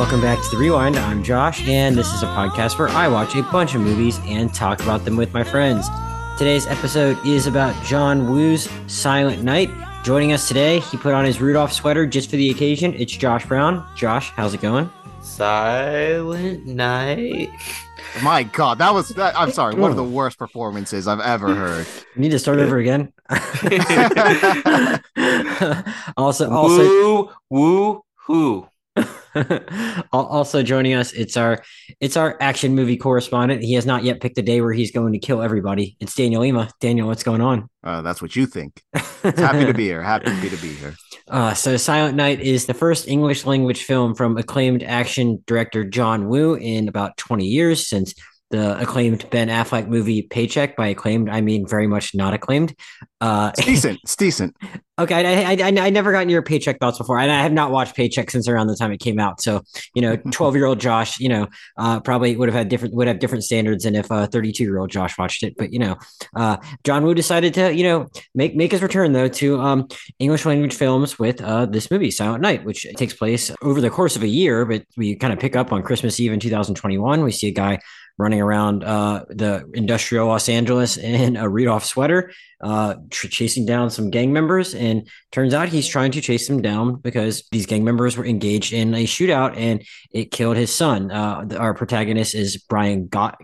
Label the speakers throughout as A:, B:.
A: Hello, and welcome back to The Rewind. I'm Josh, and this is a podcast where I watch a bunch of movies and talk about them with my friends. Today's episode is about John Woo's Silent Night. Joining us today, he put on his Rudolph sweater just for the occasion. It's Josh Brown. Josh, how's it going?
B: Silent Night.
C: My God, that was that, I'm sorry, one of the oh. worst performances I've ever heard.
A: You need to start over again. also, also,
B: Woo, woo, who?
A: Al- also joining us, it's our it's our action movie correspondent. He has not yet picked a day where he's going to kill everybody. It's Daniel Lima. Daniel, what's going on?
C: Uh, that's what you think. Happy to be here. Happy to be to be here.
A: Uh, so, Silent Night is the first English language film from acclaimed action director John Woo in about 20 years since the acclaimed Ben Affleck movie Paycheck. By acclaimed, I mean very much not acclaimed. Uh,
C: It's decent. It's decent.
A: okay, I, I, I, never gotten your Paycheck thoughts before, and I have not watched Paycheck since around the time it came out. So, you know, 12 year old Josh, you know, uh, probably would have had different would have different standards than if uh 32 year old Josh watched it. But you know, uh, John Woo decided to you know make make his return though to um English language films with uh this movie Silent Night, which takes place over the course of a year, but we kind of pick up on Christmas Eve in 2021. We see a guy running around uh, the industrial Los Angeles in a Rudolph sweater, uh, tr- chasing down some gang members. And turns out he's trying to chase them down because these gang members were engaged in a shootout and it killed his son. Uh, our protagonist is Brian Got.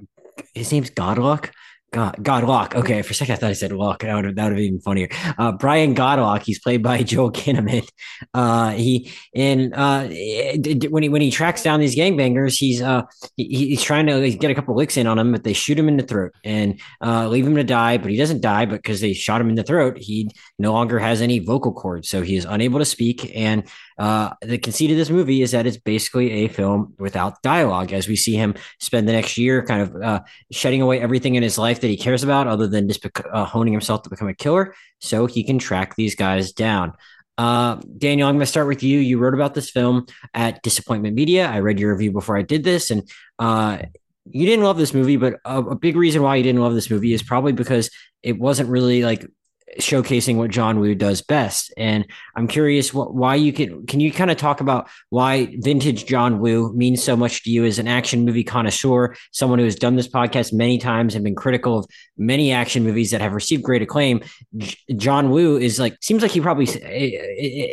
A: His name's Godluck. God, Godlock. Okay, for a second I thought I said Luck. That would have, that would have been even funnier. Uh, Brian Godlock. He's played by Joel Kinnaman. Uh, he and uh, d- when he when he tracks down these gangbangers, he's uh he, he's trying to get a couple licks in on him, but they shoot him in the throat and uh, leave him to die. But he doesn't die but because they shot him in the throat. He no longer has any vocal cords, so he is unable to speak. And uh, the conceit of this movie is that it's basically a film without dialogue, as we see him spend the next year kind of uh, shedding away everything in his life that he cares about, other than just bec- uh, honing himself to become a killer, so he can track these guys down. Uh, Daniel, I'm going to start with you. You wrote about this film at Disappointment Media. I read your review before I did this, and uh, you didn't love this movie, but a, a big reason why you didn't love this movie is probably because it wasn't really like showcasing what John Woo does best. And I'm curious what, why you can can you kind of talk about why vintage John Woo means so much to you as an action movie connoisseur, someone who has done this podcast many times and been critical of many action movies that have received great acclaim. John Woo is like seems like he probably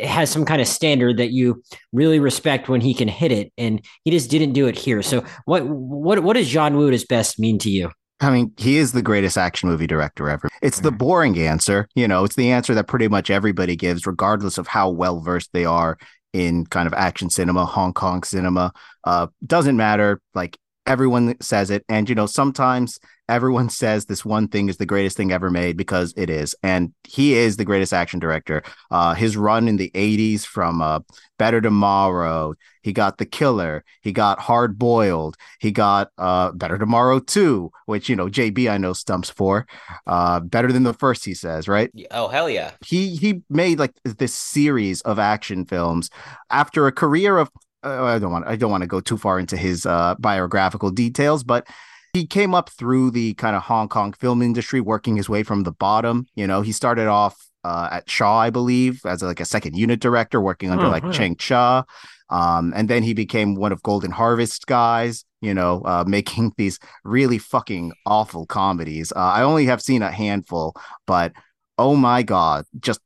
A: has some kind of standard that you really respect when he can hit it, and he just didn't do it here. So what what what does John Woo at his best mean to you?
C: I mean, he is the greatest action movie director ever. It's the boring answer. You know, it's the answer that pretty much everybody gives, regardless of how well versed they are in kind of action cinema, Hong Kong cinema. Uh, doesn't matter. Like everyone says it. And, you know, sometimes everyone says this one thing is the greatest thing ever made because it is. And he is the greatest action director. Uh, his run in the 80s from uh, Better Tomorrow, he got The Killer, he got Hard Boiled, he got uh, Better Tomorrow 2, which, you know, JB I know stumps for. Uh, better than the first, he says, right?
B: Oh, hell yeah.
C: he he made like this series of action films after a career of uh, I don't want I don't want to go too far into his uh, biographical details, but he came up through the kind of Hong Kong film industry, working his way from the bottom. You know, he started off uh, at Shaw, I believe, as like a second unit director, working under
A: Oh,
C: like
A: wow.
C: Chang Cheh. Um, and then he became one of Golden Harvest guys, you know, uh, making these really fucking awful comedies. Uh, I only have seen a handful, but oh my god, just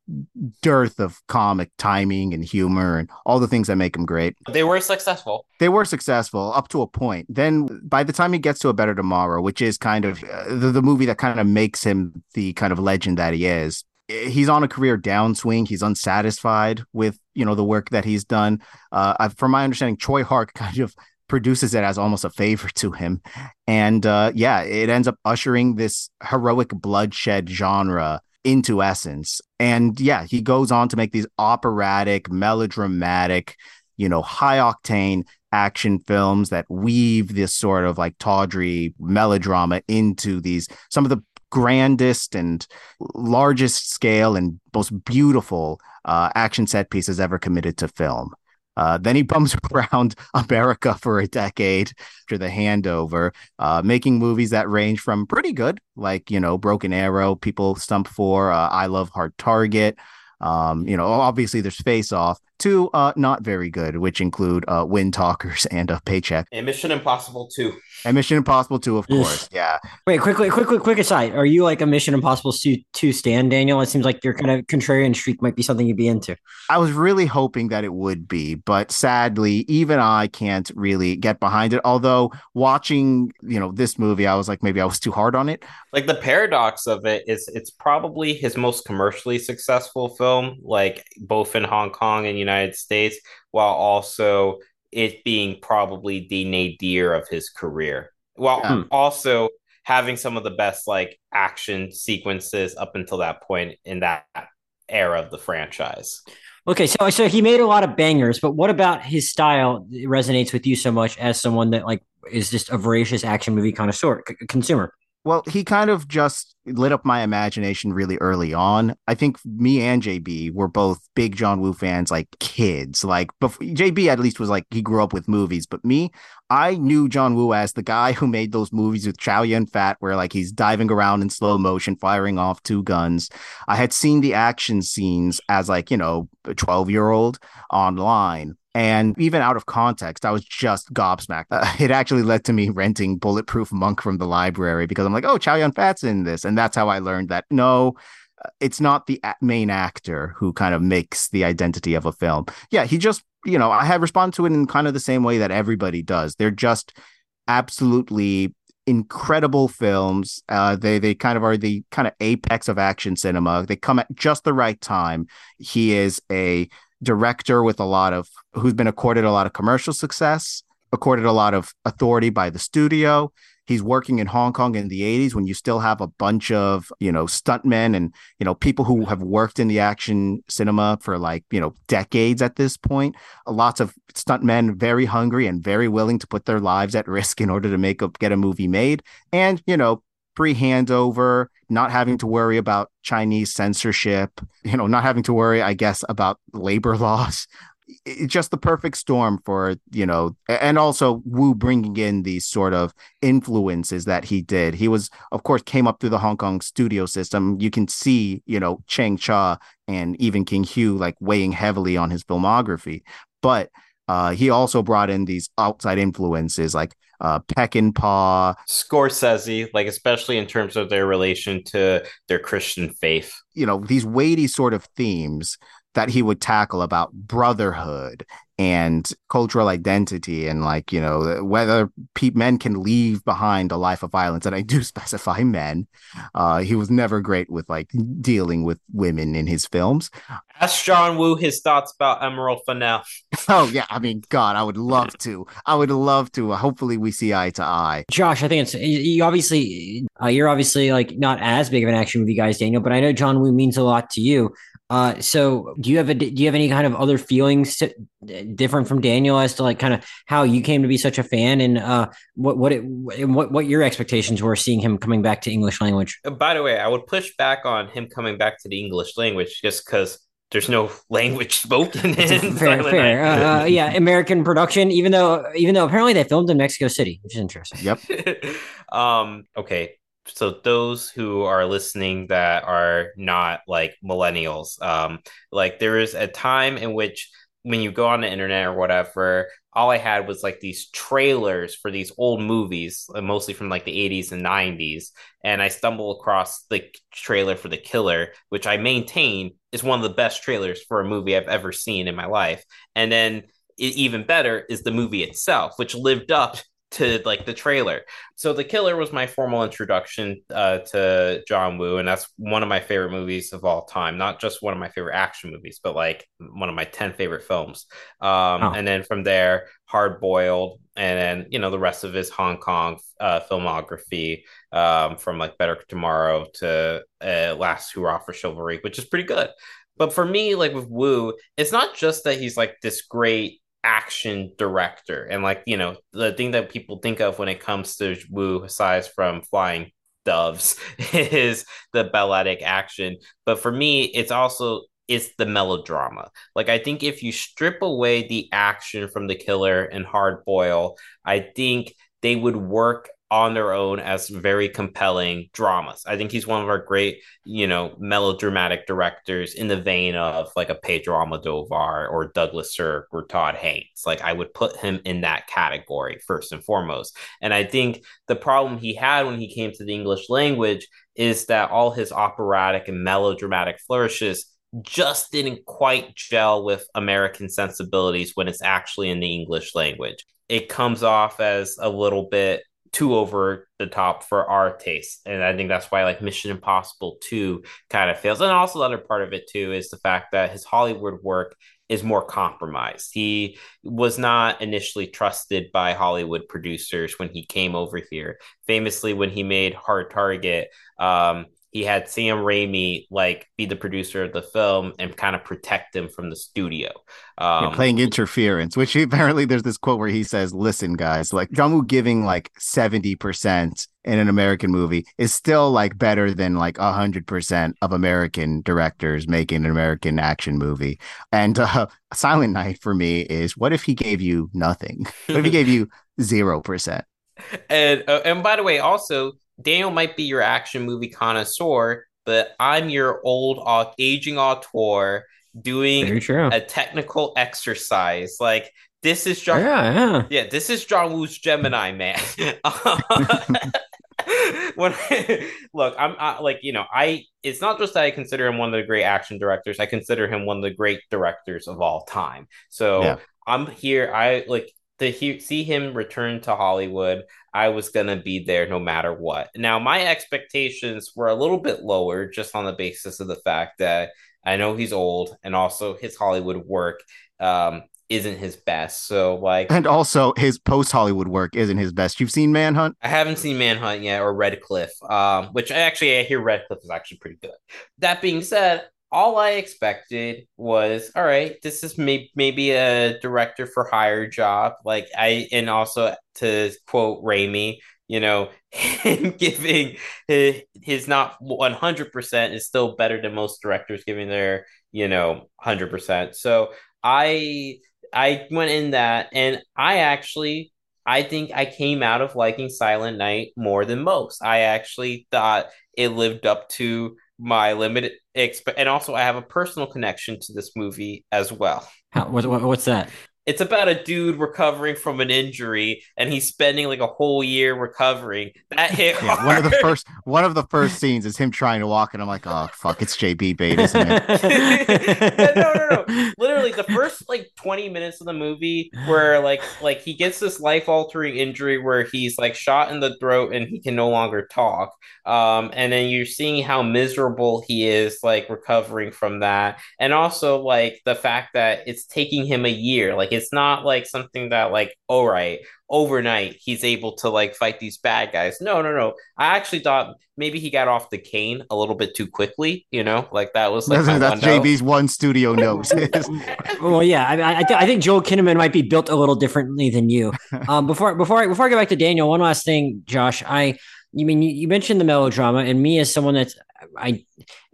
C: dearth of comic timing and humor and all the things that make him great.
B: They were successful.
C: They were successful up to a point. Then by the time he gets to a better tomorrow, which is kind of uh, the, the movie that kind of makes him the kind of legend that he is. He's on a career downswing. He's unsatisfied with you know the work that he's done. Uh, I, from my understanding, Tsui Hark kind of produces it as almost a favor to him, and uh, yeah, it ends up ushering this heroic bloodshed genre into essence. And yeah, he goes on to make these operatic, melodramatic, you know, high octane action films that weave this sort of like tawdry melodrama into these some of the grandest and largest scale and most beautiful uh, action set pieces ever committed to film. Uh, then he bums around America for a decade after the handover, uh, making movies that range from pretty good, like, you know, Broken Arrow, people stump for, uh, I Love Hard Target. Um, you know, obviously there's Face Off, two uh, not very good, which include uh, Wind Talkers and a Paycheck.
B: And Mission Impossible 2.
C: And Mission Impossible 2, of course. yeah.
A: Wait, quickly, quickly, quick aside. Are you like a Mission Impossible 2, 2 stand, Daniel? It seems like your kind of contrarian streak might be something you'd be into.
C: I was really hoping that it would be, but sadly, even I can't really get behind it. Although watching, you know, this movie, I was like, maybe I was too hard on it.
B: Like the paradox of it is it's probably his most commercially successful film, like both in Hong Kong and United States, while also it being probably the nadir of his career. While
C: Yeah.
B: also having some of the best like action sequences up until that point in that era of the franchise.
A: Okay, so so he made a lot of bangers, but what about his style resonates with you so much as someone that like is just a voracious action movie connoisseur c- consumer?
C: Well, he kind of just lit up my imagination really early on. I think me and JB were both big John Woo fans, like kids. Like before, JB at least was like he grew up with movies, but me, I knew John Woo as the guy who made those movies with Chow Yun Fat, where like he's diving around in slow motion, firing off two guns. I had seen the action scenes as like you know a twelve year old online. And even out of context, I was just gobsmacked. Uh, it actually led to me renting Bulletproof Monk from the library because I'm like, oh, Chow Yun Fat's in this. And that's how I learned that no, uh, it's not the main actor who kind of makes the identity of a film. Yeah, he just, you know, I have responded to it in kind of the same way that everybody does. They're just absolutely incredible films. Uh, they they kind of are the kind of apex of action cinema. They come at just the right time. He is a director with a lot of who's been accorded a lot of commercial success, accorded a lot of authority by the studio. He's working in Hong Kong in the 80s when you still have a bunch of, you know, stuntmen and, you know, people who have worked in the action cinema for like, you know, decades at this point. Uh, lots of stuntmen very hungry and very willing to put their lives at risk in order to make a get a movie made. And, you know, free handover, not having to worry about Chinese censorship, you know, not having to worry, I guess, about labor laws. It's just the perfect storm for, you know, and also Woo bringing in these sort of influences that he did. He was, of course, came up through the Hong Kong studio system. You can see, you know, Chang Cheh and even King Hu like weighing heavily on his filmography. But uh, he also brought in these outside influences like uh, Peckinpah,
B: Scorsese, like especially in terms of their relation to their Christian faith.
C: you know, these weighty sort of themes that he would tackle about brotherhood and cultural identity and like you know whether pe- men can leave behind a life of violence and i do specify men uh he was never great with like dealing with women in his films
B: Ask John Woo his thoughts about Emerald Fennell.
C: oh yeah i mean god i would love to i would love to hopefully we see eye to eye
A: Josh, I think it's you you obviously uh, you're obviously like not as big of an action movie guy as Daniel, but I know John Woo means a lot to you. Uh, so do you have a do you have any kind of other feelings to, different from Daniel as to like kind of how you came to be such a fan and uh what what it what what your expectations were seeing him coming back to English language?
B: Uh, By the way, I would push back on him coming back to the English language just because there's no language spoken in
A: fair,
B: Silent
A: fair.
B: Night.
A: Uh, uh, yeah, American production. Even though even though apparently they filmed in Mexico City, which is interesting.
C: yep
B: um okay so those who are listening that are not like millennials um like there is a time in which when you go on the internet or whatever all i had was like these trailers for these old movies uh, mostly from like the 80s and 90s and i stumbled across the trailer for the killer which i maintain is one of the best trailers for a movie i've ever seen in my life and then even better is the movie itself which lived up to like the trailer. So the killer was my formal introduction uh, to john woo and that's one of my favorite movies of all time. Not just one of my favorite action movies but like one of my 10 favorite films. Um,
A: Oh.
B: and then from there hard boiled and then you know the rest of his hong kong uh, filmography um, from like better tomorrow to uh, last hurrah for chivalry which is pretty good. But for me like with woo it's not just that he's like this great action director. And like you know the thing that people think of when it comes to Woo aside from flying doves is the balletic action. But for me it's also it's the melodrama. Like I think if you strip away the action from the killer and hard boil I think they would work on their own as very compelling dramas. I think he's one of our great, you know, melodramatic directors in the vein of like a Pedro Almodovar or Douglas Sirk or Todd Haynes. Like I would put him in that category first and foremost. And I think the problem he had when he came to the English language is that all his operatic and melodramatic flourishes just didn't quite gel with American sensibilities when it's actually in the English language. It comes off as a little bit too over the top for our taste. And I think that's why like Mission Impossible 2 kind of fails. And also the other part of it too is the fact that his Hollywood work is more compromised. He was not initially trusted by Hollywood producers when he came over here. Famously, when he made Hard Target, um, he had Sam Raimi like be the producer of the film and kind of protect him from the studio.
C: Um, playing interference, which apparently there's this quote where he says, "Listen, guys, like John Woo giving like seventy percent in an American movie is still like better than like hundred percent of American directors making an American action movie." And uh, Silent Night for me is, what if he gave you nothing? What if he gave you zero percent?
B: And uh, and by the way, also Daniel might be your action movie connoisseur, but I'm your old aging auteur doing a technical exercise. Like this is John. Yeah, yeah. yeah this is John Woo's Gemini man. when I, look, I'm I, like you know, I it's not just that I consider him one of the great action directors. I consider him one of the great directors of all time. So yeah. I'm here. I like to he- see him return to Hollywood, I was going to be there no matter what. Now, my expectations were a little bit lower just on the basis of the fact that I know he's old and also his Hollywood work um, isn't his best. So, like,
C: and also his post Hollywood work isn't his best. You've seen Manhunt?
B: I haven't seen Manhunt yet or Red Cliff, um, which I actually I hear Red Cliff is actually pretty good. That being said, all I expected was, all right, this is may- maybe a director for hire job. Like I, and also to quote Raimi, you know, him giving his, his not 100% is still better than most directors giving their, you know, 100%. So I, I went in that and I actually, I think I came out of liking Silent Night more than most. I actually thought it lived up to my limited exp- and also I have a personal connection to this movie as well.
A: How, what, what, what's that?
B: It's about a dude recovering from an injury, and he's spending like a whole year recovering. That hit yeah,
C: One of the first, one of the first scenes is him trying to walk, and I'm like, oh fuck, it's JB Bait, isn't
B: it? no, no, no. Literally, the first like 20 minutes of the movie, where like like he gets this life altering injury where he's like shot in the throat and he can no longer talk. Um, and then you're seeing how miserable he is, like recovering from that, and also like the fact that it's taking him a year, like it's not like something that like, all right, overnight he's able to like fight these bad guys. No, no, no. I actually thought maybe he got off the cane a little bit too quickly. You know, like that was like
C: that's JB's one studio note.
A: well, yeah, I, I, th- I, think Joel Kinnaman might be built a little differently than you. Um, before before I, before I go back to Daniel, one last thing, Josh. I you mean you, you mentioned the melodrama, and me as someone that's I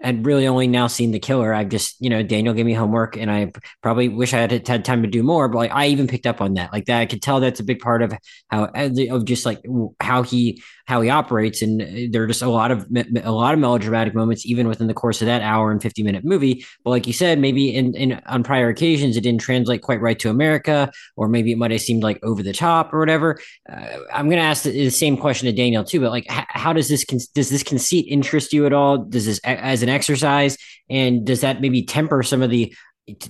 A: had really only now seen the killer. I've just, you know, Daniel gave me homework and I probably wish I had had time to do more, but like I even picked up on that. Like that, I could tell that's a big part of how, of just like how he, how he operates. And uh, there are just a lot of, a lot of melodramatic moments, even within the course of that hour and 50 minute movie. But like you said, maybe in, in, on prior occasions, it didn't translate quite right to America, or maybe it might have seemed like over the top or whatever. Uh, I'm going to ask the, the, same question to Daniel too, but like, h- how does this, con- does this conceit interest you at all? Does this, as an exercise and does that maybe temper some of the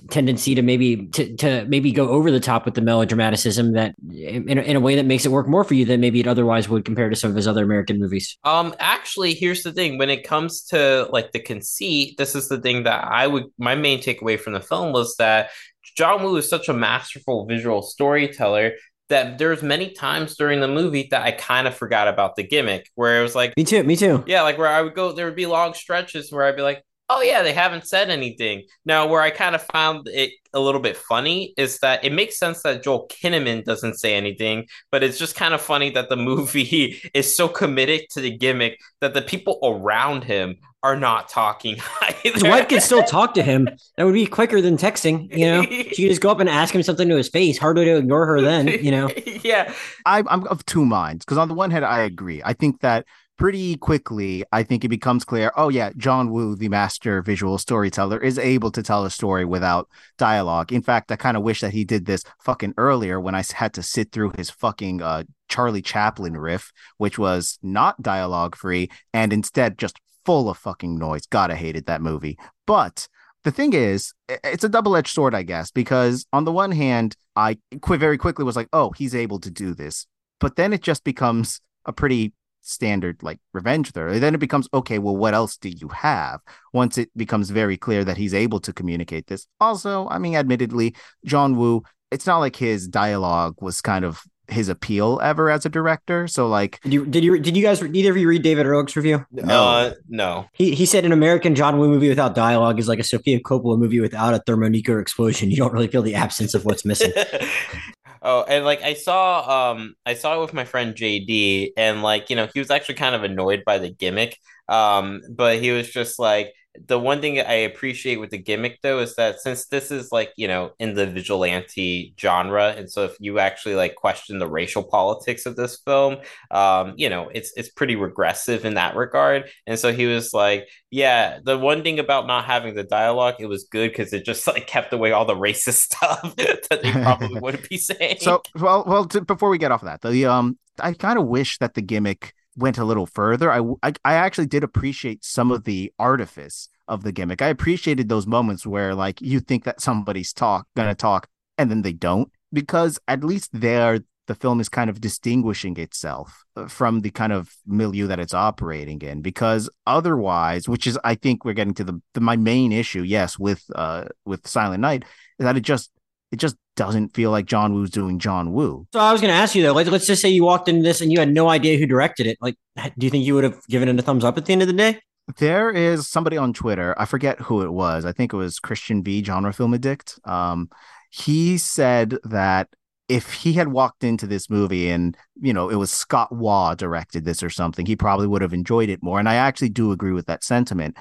A: tendency to maybe to, to maybe go over the top with the melodramaticism that in, in a way that makes it work more for you than maybe it otherwise would compared to some of his other American movies.
B: Um, actually, here's the thing: when it comes to like the conceit, this is the thing that I would my main takeaway from the film was that John Woo is such a masterful visual storyteller that there's many times during the movie that I kind of forgot about the gimmick where it was like
A: Me too, me too.
B: Yeah, like where I would go there would be long stretches where I'd be like, oh yeah, they haven't said anything. Now, where I kind of found it a little bit funny is that it makes sense that Joel Kinnaman doesn't say anything, but it's just kind of funny that the movie is so committed to the gimmick that the people around him are not talking
A: His wife can still talk to him. That would be quicker than texting. You know, she can just go up and ask him something to his face. Harder to ignore her then. You know.
B: yeah,
C: I, I'm of two minds because on the one hand, I agree. I think that pretty quickly, I think it becomes clear oh, yeah, John Woo, the master visual storyteller, is able to tell a story without dialogue. In fact, I kind of wish that he did this fucking earlier when I had to sit through his fucking uh, Charlie Chaplin riff, which was not dialogue free and instead just full of fucking noise. God, I hated that movie. But the thing is, it's a double edged sword, I guess, because on the one hand, I quite very quickly was like, oh, he's able to do this. But then it just becomes a pretty standard like revenge thriller. Then it becomes okay, well, what else do you have? Once it becomes very clear that he's able to communicate this. Also, I mean, admittedly, John Woo, it's not like his dialogue was kind of his appeal ever as a director. So like
A: did you did you did you guys neither of you read David Ehrlich's review?
B: No. Uh, no.
A: He he said an American John Woo movie without dialogue is like a Sofia Coppola movie without a thermonuclear explosion. You don't really feel the absence of what's missing.
B: Oh, and like I saw um I saw it with my friend JD and like, you know, he was actually kind of annoyed by the gimmick. Um, but he was just like the one thing I appreciate with the gimmick though is that since this is like, you know, in the vigilante genre, and so if you actually like question the racial politics of this film, um, you know, it's it's pretty regressive in that regard. And so he was like, Yeah, the one thing about not having the dialogue, it was good because it just like kept away all the racist stuff that they probably wouldn't be saying.
C: So well well to, before we get off of that, the um I kind of wish that the gimmick went a little further. I, I, I actually did appreciate some of the artifice of the gimmick. I appreciated those moments where like you think that somebody's talk gonna talk and then they don't because at least there the film is kind of distinguishing itself uh, from the kind of milieu that it's operating in because otherwise which is i think we're getting to the, the my main issue yes with uh with silent night is that it just it just doesn't feel like John Woo's doing John Woo.
A: So I was going to ask you though, like, let's just say you walked into this and you had no idea who directed it. Like, do you think you would have given it a thumbs up at the end of the day?
C: There is somebody on Twitter. I forget who it was. I think it was Christian B. Genre Film Addict. Um, he said that if he had walked into this movie and you know it was Scott Waugh directed this or something, he probably would have enjoyed it more. And I actually do agree with that sentiment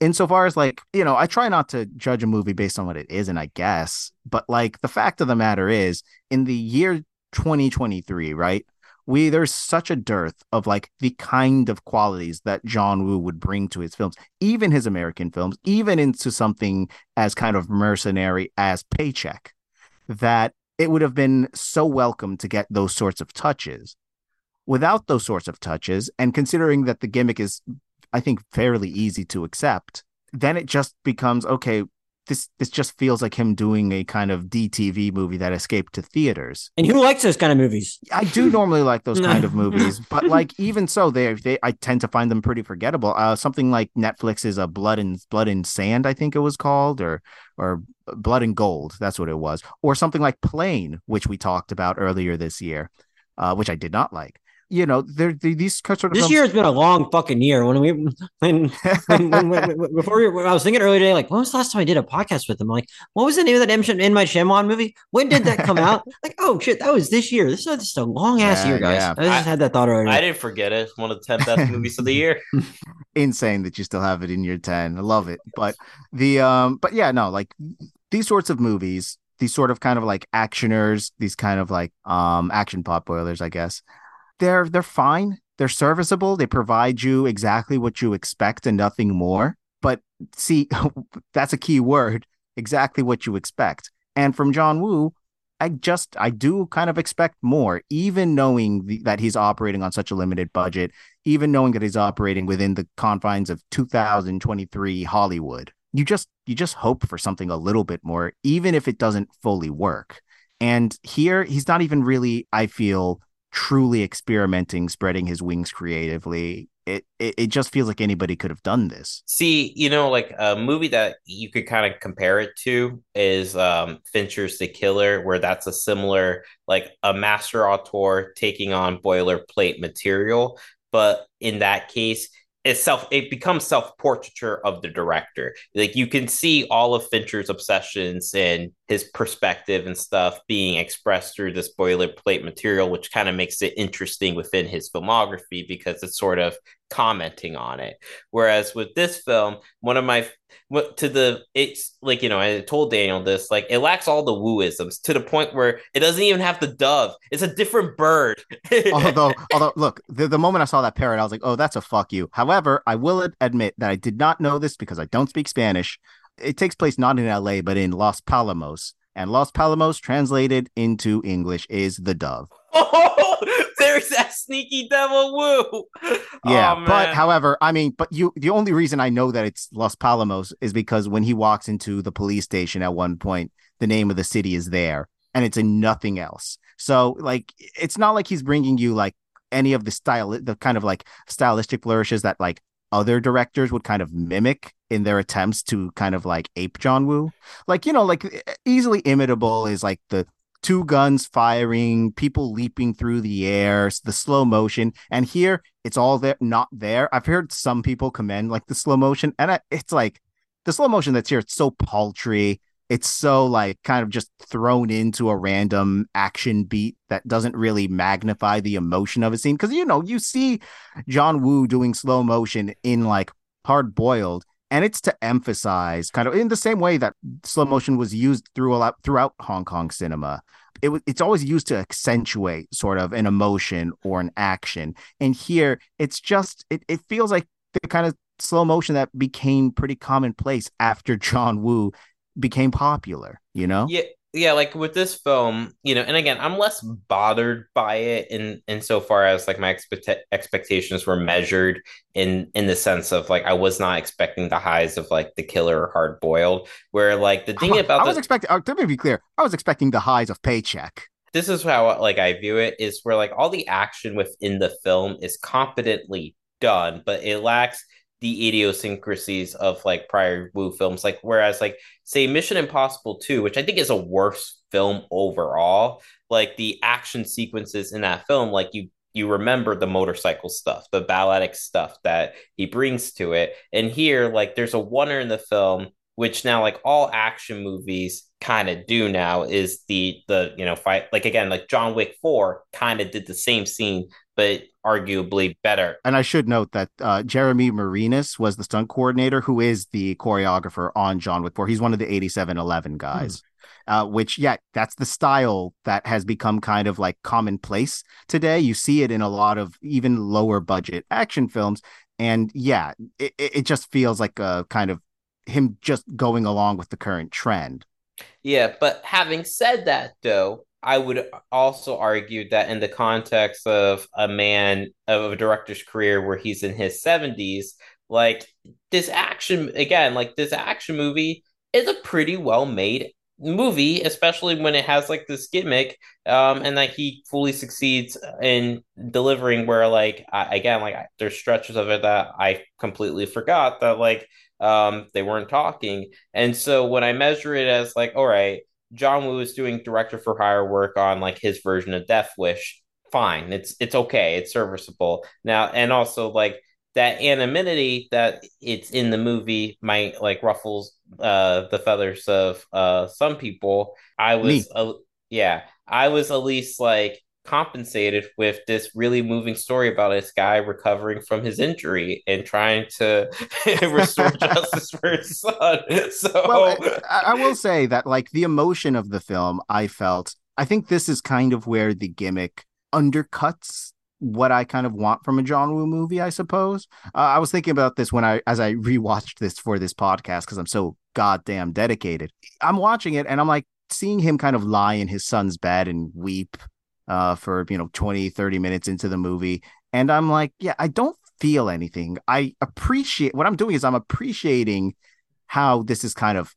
C: insofar as like you know i try not to judge a movie based on what it isn't i guess but like the fact of the matter is in the year 2023 right we there's such a dearth of like the kind of qualities that john woo would bring to his films even his american films even into something as kind of mercenary as paycheck that it would have been so welcome to get those sorts of touches. Without those sorts of touches and considering that the gimmick is I think fairly easy to accept, then it just becomes okay. This this just feels like him doing a kind of DTV movie that escaped to theaters.
A: And who likes those kind of movies?
C: I do normally like those kind of movies, but like even so, they they I tend to find them pretty forgettable. Uh, something like Netflix's a Blood and Blood and Sand, I think it was called, or or Blood and Gold, that's what it was, or something like Plane, which we talked about earlier this year, uh, which I did not like you know, there these sort of
A: this
C: films...
A: year has been a long fucking year. When we when, when, when, when before we, I was thinking earlier today, like when was the last time I did a podcast with them? Like, what was the name of that M in my Shyamalan movie? When did that come out? like, oh shit, that was this year. This is just a long ass yeah, year, guys. Yeah. I just I, had that thought already.
B: I didn't forget it. One of the ten best movies of the year.
C: Insane that you still have it in your ten. I love it. But the um, but yeah, no, like these sorts of movies these sort of kind of like actioners, these kind of like um action pot boilers, I guess they're they're fine. They're serviceable. They provide you exactly what you expect and nothing more. But see, that's a key word. Exactly what you expect. And from John Woo, I just I do kind of expect more, even knowing the, that he's operating on such a limited budget, even knowing that he's operating within the confines of 2023 Hollywood. You just you just hope for something a little bit more, even if it doesn't fully work. And here, he's not even really, I feel, truly experimenting, spreading his wings creatively. It, it, it just feels like anybody could have done this.
B: See, you know, like a movie that you could kind of compare it to is um, Fincher's The Killer, where that's a similar, like a master auteur taking on boilerplate material. But in that case, it's self it becomes self portraiture of the director. Like you can see all of fincher's obsessions and his perspective and stuff being expressed through this boilerplate material which kind of makes it interesting within his filmography because it's sort of commenting on it. Whereas with this film one of my to the it's like you know i told daniel this like it lacks all the wooisms to the point where it doesn't even have the dove. It's a different bird.
C: Although although look the, the moment i saw that parrot i was like oh that's a fuck you. However i will admit that i did not know this because i don't speak spanish. It takes place not in la but in los palamos and los palamos translated into english is the dove
B: there's that sneaky devil woo.
C: Yeah,
B: Oh,
C: but however, I mean, but you the only reason I know that it's Los Palamos is because when he walks into the police station at one point, the name of the city is there and it's in nothing else. So like it's not like he's bringing you like any of the style the kind of like stylistic flourishes that like other directors would kind of mimic in their attempts to kind of like ape John Woo. Like, you know, like easily imitable is like the two guns firing, people leaping through the air, the slow motion. And here it's all there, not there. I've heard some people commend like the slow motion, and I, it's like the slow motion that's here. It's so paltry. It's so like kind of just thrown into a random action beat that doesn't really magnify the emotion of a scene. Because you know you see John Woo doing slow motion in like Hard Boiled, and it's to emphasize kind of in the same way that slow motion was used throughout throughout Hong Kong cinema. It it's always used to accentuate sort of an emotion or an action. And here it's just it, it feels like the kind of slow motion that became pretty commonplace after John Woo became popular, you know?
B: Yeah, yeah, like with this film, you know, and again, I'm less bothered by it in in so far as like my expect expectations were measured in in the sense of like I was not expecting the highs of like the killer hard boiled. Where like the thing about
C: I was
B: the,
C: expecting uh, me be clear, I was expecting the highs of paycheck.
B: this is how like I view it is where like all the action within the film is competently done, but it lacks the idiosyncrasies of like prior Woo films. Like whereas like say Mission Impossible 2, which I think is a worse film overall, like the action sequences in that film, like you you remember the motorcycle stuff, the balletic stuff that he brings to it. And here, like there's a wonder in the film, which now like all action movies kind of do now is the the you know fight like again like John Wick 4 kind of did the same scene but arguably better.
C: And I should note that uh, Jeremy Marinas was the stunt coordinator, who is the choreographer on John Wick 4. He's one of the 8711 guys. Uh, which, yeah, that's the style that has become kind of like commonplace today. You see it in a lot of even lower budget action films. And yeah, it, it just feels like a kind of him just going along with the current trend.
B: Yeah, but having said that though, I would also argue that in the context of a man of a director's career where he's in his 70s, like this action again, like this action movie is a pretty well made movie, especially when it has like this gimmick, um, and that he fully succeeds in delivering. Where like I, again, like there's stretches of it that I completely forgot that like um they weren't talking, and so when I measure it as like, all right John Woo is doing director for hire work on like his version of Death Wish. Fine, it's it's okay, it's serviceable now, and also like that anonymity that it's in the movie might like ruffles uh the feathers of uh some people. I was uh, yeah, I was at least like compensated with this really moving story about this guy recovering from his injury and trying to restore justice for his son. So
C: well, I, I, will say that like the emotion of the film, I felt I think this is kind of where the gimmick undercuts what I kind of want from a John Woo movie, I suppose. Uh, I was thinking about this when I as I rewatched this for this podcast because I'm so goddamn dedicated. I'm watching it and I'm like seeing him kind of lie in his son's bed and weep uh, for you know 20 30 minutes into the movie. And i'm like yeah i don't feel anything. I appreciate what i'm doing is i'm appreciating how this is kind of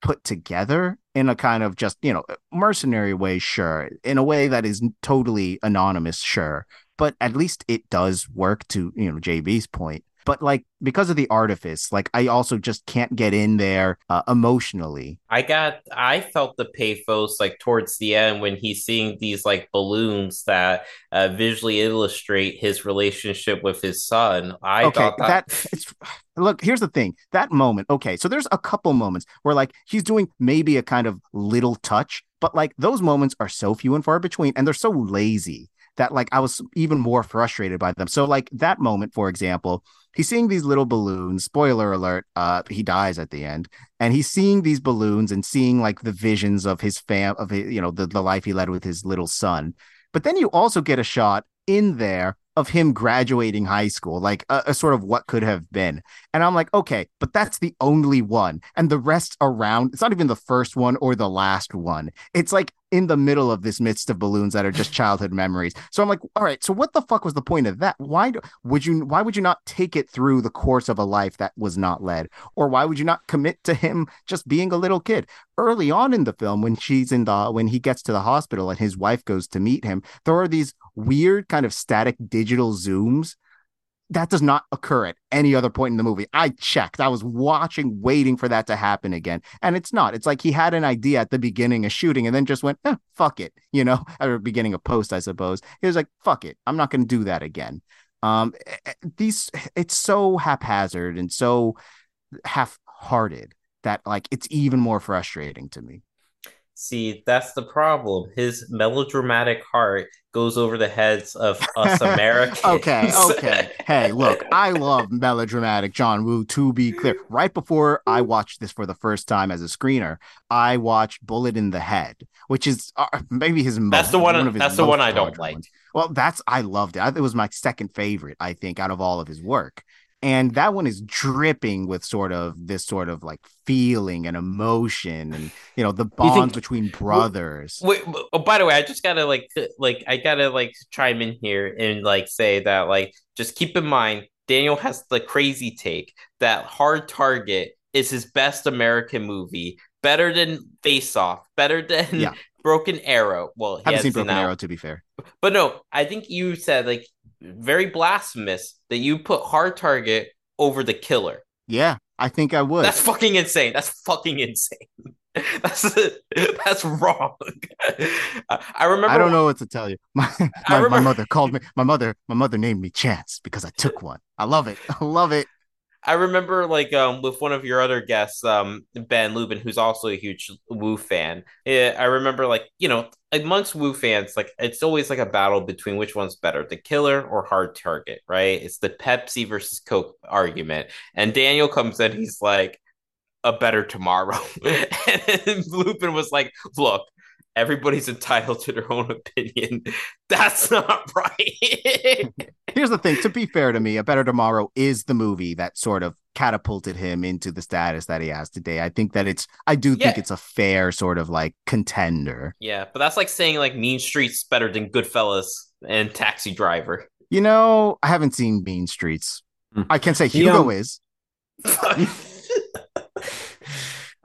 C: put together in a kind of just you know mercenary way sure in a way that is totally anonymous sure. But at least it does work to you know jb's point but like because of the artifice, like I also just can't get in there uh, emotionally.
B: I got I felt the pathos like towards the end when he's seeing these like balloons that uh, visually illustrate his relationship with his son. I
C: okay,
B: thought that,
C: that it's look here's the thing that moment okay so there's a couple moments where like he's doing maybe a kind of little touch but like those moments are so few and far between and they're so lazy that like I was even more frustrated by them. So like that moment, for example, he's seeing these little balloons. Spoiler alert, uh, he dies at the end, and he's seeing these balloons and seeing like the visions of his fam of his, you know the the life he led with his little son. But then you also get a shot in there of him graduating high school, like a, a, sort of what could have been. And I'm like, okay, but that's the only one. And the rest around, it's not even the first one or the last one. It's like in the middle of this midst of balloons that are just childhood memories. So I'm like, all right, so what the fuck was the point of that? Why do, would you why would you not take it through the course of a life that was not led? Or why would you not commit to him just being a little kid? Early on in the film when she's in the when he gets to the hospital and his wife goes to meet him, there are these weird kind of static digital zooms that does not occur at any other point in the movie. I checked. I was watching, waiting for that to happen again. And it's not. It's like he had an idea at the beginning of shooting and then just went, eh, fuck it, you know, at the beginning of post, I suppose. He was like, fuck it. I'm not going to do that again. Um, eh, eh, these, it's so haphazard and so half hearted that like it's even more frustrating to me.
B: See, that's the problem. His melodramatic heart goes over the heads of us Americans.
C: okay, okay. Hey, look, I love melodramatic John Woo, to be clear. Right before I watched this for the first time as a screener, I watched Bullet in the Head, which is uh, maybe his
B: most, That's the one, one that's the one I don't like. Ones.
C: Well, that's I loved it. It was my second favorite, I think, out of all of his work and that one is dripping with sort of this sort of like feeling and emotion and you know the bonds think, between brothers.
B: wait, wait, oh by the way i just gotta like like i gotta like chime in here and like say that like just keep in mind daniel has the crazy take that hard target is his best american movie better than face off better than yeah. broken arrow. Well
C: I haven't seen broken arrow to be fair.
B: But no i think you said like very blasphemous that you put Hard Target over the killer.
C: Yeah, I think I would.
B: That's fucking insane. That's fucking insane. That's that's wrong. I remember.
C: I don't know what to tell you. My my, remember, my mother called me. My mother my mother named me Chance because I took one. I love it. I love it.
B: I remember like um with one of your other guests, um Ben Lubin, who's also a huge Woo fan. Yeah, I remember like you know amongst Woo fans, like it's always like a battle between which one's better, the Killer or Hard Target, right? It's the Pepsi versus Coke argument. And Daniel comes in, he's like, a better tomorrow. and Lupin was like, look, everybody's entitled to their own opinion. That's not right.
C: Here's the thing to be fair to me, A Better Tomorrow is the movie that sort of catapulted him into the status that he has today. I think that it's, I do yeah. think it's a fair sort of like contender.
B: Yeah, but that's like saying like Mean Streets better than Goodfellas and Taxi Driver.
C: You know, I haven't seen Mean Streets. Mm. I can say Hugo is.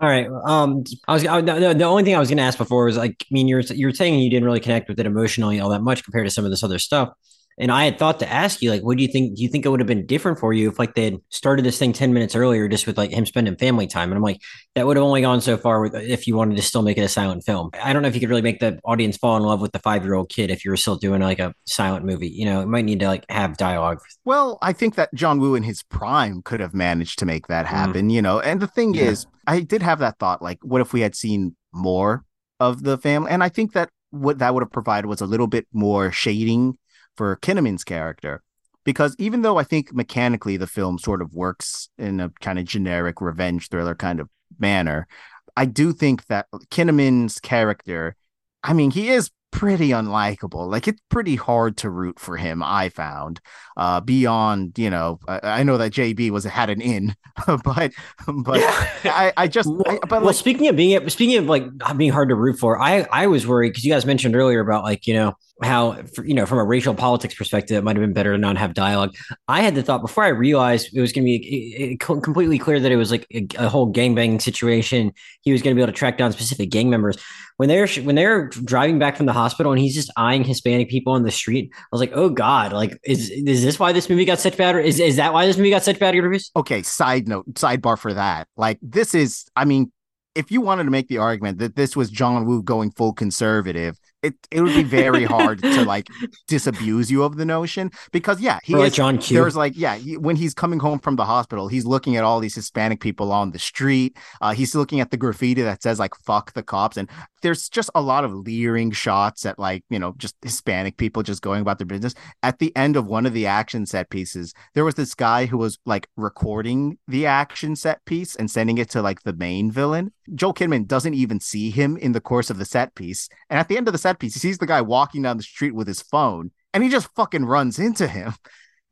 A: All right. Um, I was I, the, the only thing I was going to ask before was like, I mean, you're you're saying you didn't really connect with it emotionally all that much compared to some of this other stuff. And I had thought to ask you, like, what do you think? Do you think it would have been different for you if, like, they had started this thing 10 minutes earlier just with, like, him spending family time? And I'm like, that would have only gone so far with, if you wanted to still make it a silent film. I don't know if you could really make the audience fall in love with the five year old kid if you were still doing, like, a silent movie. You know, it might need to, like, have dialogue.
C: Well, I think that John Woo in his prime could have managed to make that mm. happen, mm. you know. And the thing yeah. is, I did have that thought, like, what if we had seen more of the family? And I think that what that would have provided was a little bit more shading for Kinnaman's character. Because even though I think mechanically the film sort of works in a kind of generic revenge thriller kind of manner, I do think that Kinnaman's character, I mean, he is pretty unlikable. Like it's pretty hard to root for him. I found uh, beyond you know I, I, know that JB was had an in, but but I, I just I, but
A: well, like, speaking of being speaking of like being hard to root for, I I was worried because you guys mentioned earlier about like you know how you know from a racial politics perspective it might have been better to not have dialogue. I had the thought before i realized it was going to be completely clear that it was like a, a whole gangbang situation he was going to be able to track down specific gang members. When they're when they're driving back from the hospital and he's just eyeing hispanic people on the street i was like oh god like is is this why this movie got such bad is, is that why this movie got such bad reviews?
C: Okay side note sidebar for that. Like this is i mean if you wanted to make the argument that this was John Woo going full conservative, it, it would be very hard to like disabuse you of the notion because yeah he
A: or
C: is,
A: John Q.
C: There's like yeah he, when he's coming home from the hospital he's looking at all these Hispanic people on the street. Uh, he's looking at the graffiti that says like "fuck the cops" and there's just a lot of leering shots at like you know just Hispanic people just going about their business. At the end of one of the action set pieces, there was this guy who was like recording the action set piece and sending it to like the main villain. Joel Kinnaman doesn't even see him in the course of the set piece, and at the end of the set piece, he sees the guy walking down the street with his phone, and he just fucking runs into him.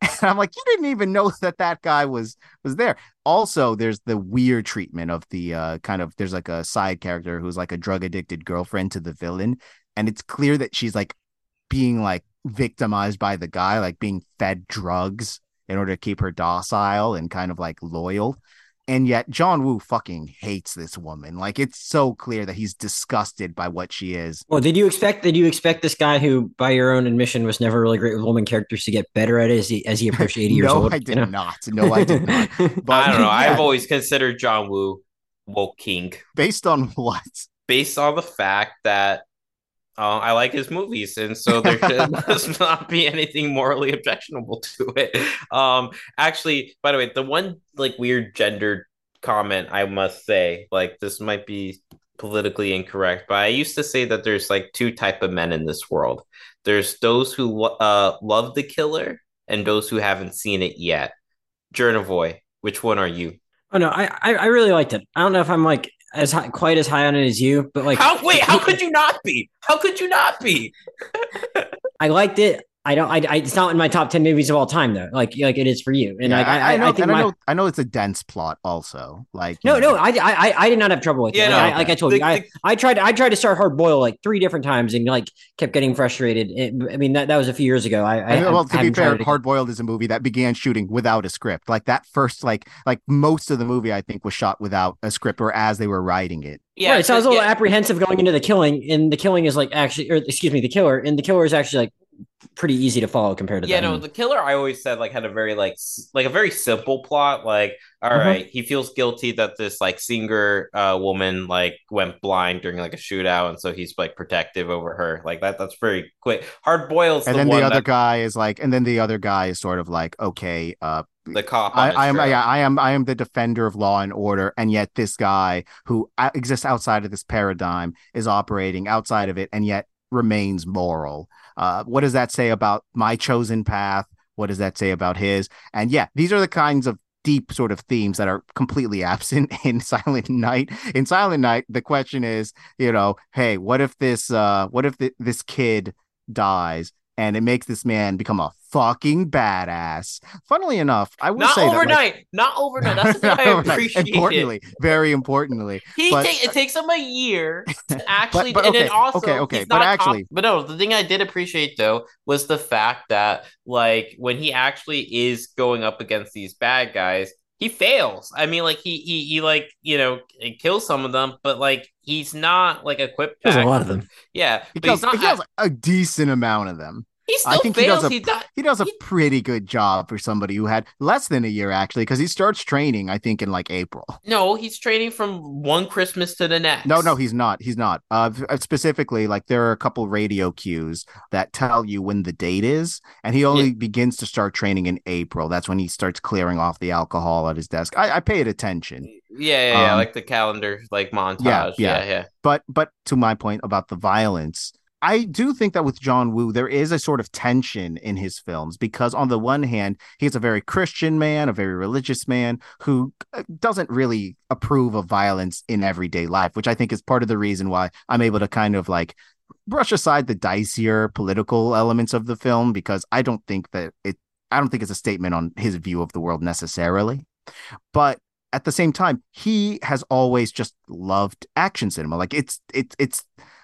C: And I'm like, you didn't even know that that guy was was there. Also, there's the weird treatment of the uh, kind of there's like a side character who's like a drug addicted girlfriend to the villain, and it's clear that she's like being like victimized by the guy, like being fed drugs in order to keep her docile and kind of like loyal and yet John Woo fucking hates this woman. Like it's so clear that he's disgusted by what she is.
A: Well, did you expect did you expect this guy who, by your own admission, was never really great with woman characters to get better at it as he as he approached eighty years
C: no,
A: old?
C: I did you know? not. No, I did not.
B: But I don't know. Yeah. I've always considered John Woo woke king.
C: Based on what?
B: Based on the fact that uh, I like his movies, and so there must not be anything morally objectionable to it. Um, actually, by the way, the one like weird gender comment I must say, like this might be politically incorrect, but I used to say that there's like two type of men in this world. There's those who uh, love the killer and those who haven't seen it yet. Jernavoy, which one are you?
A: Oh no, I I really liked it. I don't know if I'm like as high, quite as high on it as you, but like,
B: how wait, how could you not be? How could you not be?
A: I liked it. I don't. I, I, It's not in my top ten movies of all time, though. Like, like it is for you. And yeah, like, I, I, know, I think
C: my,
A: I
C: know, I know it's a dense plot, also. Like,
A: no, know. no, I, I, I did not have trouble with
B: yeah,
A: it.
B: No,
A: like,
B: okay.
A: I, like I told the, you, I, the, I tried. I tried to start hard boil like three different times, and like kept getting frustrated. It, I mean, that, that was a few years ago. I, I
C: well, to be fair, Hard Boiled is a movie that began shooting without a script. Like that first, like, like most of the movie, I think, was shot without a script or as they were writing it.
A: Yeah, right. So I was a little yeah. apprehensive going into the killing, and the killing is like actually, or excuse me, the killer, and the killer is actually like pretty easy to follow compared to
B: yeah
A: that.
B: no the killer i always said like had a very like like a very simple plot like all uh-huh. right, he feels guilty that this like singer uh woman like went blind during like a shootout and so he's like protective over her like that that's very quick hard boils
C: and
B: the
C: then the other
B: that...
C: guy is like and then the other guy is sort of like okay uh
B: the cop
C: I, I am yeah, I am I am the defender of law and order and yet this guy who exists outside of this paradigm is operating outside of it and yet remains moral uh, what does that say about my chosen path? What does that say about his? And yeah, these are the kinds of deep sort of themes that are completely absent in Silent Night. In Silent Night, the question is, you know, hey, what if this uh what if th- this kid dies and it makes this man become a fucking badass. Funnily enough, I will
B: not
C: say
B: overnight,
C: that,
B: like, not overnight. That's the thing I appreciate.
C: Importantly, very importantly,
B: he
C: but,
B: take, it takes him a year to actually,
C: but, but,
B: and
C: okay,
B: then also,
C: okay, okay, but actually,
B: but no, the thing I did appreciate though was the fact that like when he actually is going up against these bad guys, he fails. I mean, like he he he like you know kills some of them, but like he's not like equipped.
A: There's a lot of them.
B: Yeah,
C: he
B: but
C: kills,
B: he's not
C: he kills a decent amount of them.
B: He still
C: I think
B: fails.
C: he does a,
B: not,
C: he does a
B: he,
C: pretty good job for somebody who had less than a year actually, because he starts training, I think, in like April.
B: No, he's training from one Christmas to the next.
C: No, no, he's not. He's not. Uh, specifically, like there are a couple radio cues that tell you when the date is, and he only yeah. begins to start training in April. That's when he starts clearing off the alcohol at his desk. I, I paid attention.
B: Yeah, yeah, um, yeah, like the calendar, like montage. Yeah, yeah, yeah, yeah.
C: But but to my point about the violence I do think that with John Woo, there is a sort of tension in his films because, on the one hand, he's a very Christian man, a very religious man who uh, doesn't really approve of violence in everyday life, which I think is part of the reason why I'm able to kind of like brush aside the dicier political elements of the film because I don't think that it, I don't think it's a statement on his view of the world necessarily. But at the same time, he has always just loved action cinema. Like it's, it's, it's,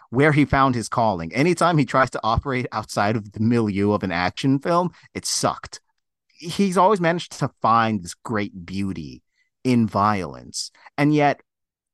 C: where he found his calling. Anytime he tries to operate outside of the milieu of an action film, it sucked. He's always managed to find this great beauty in violence. And yet,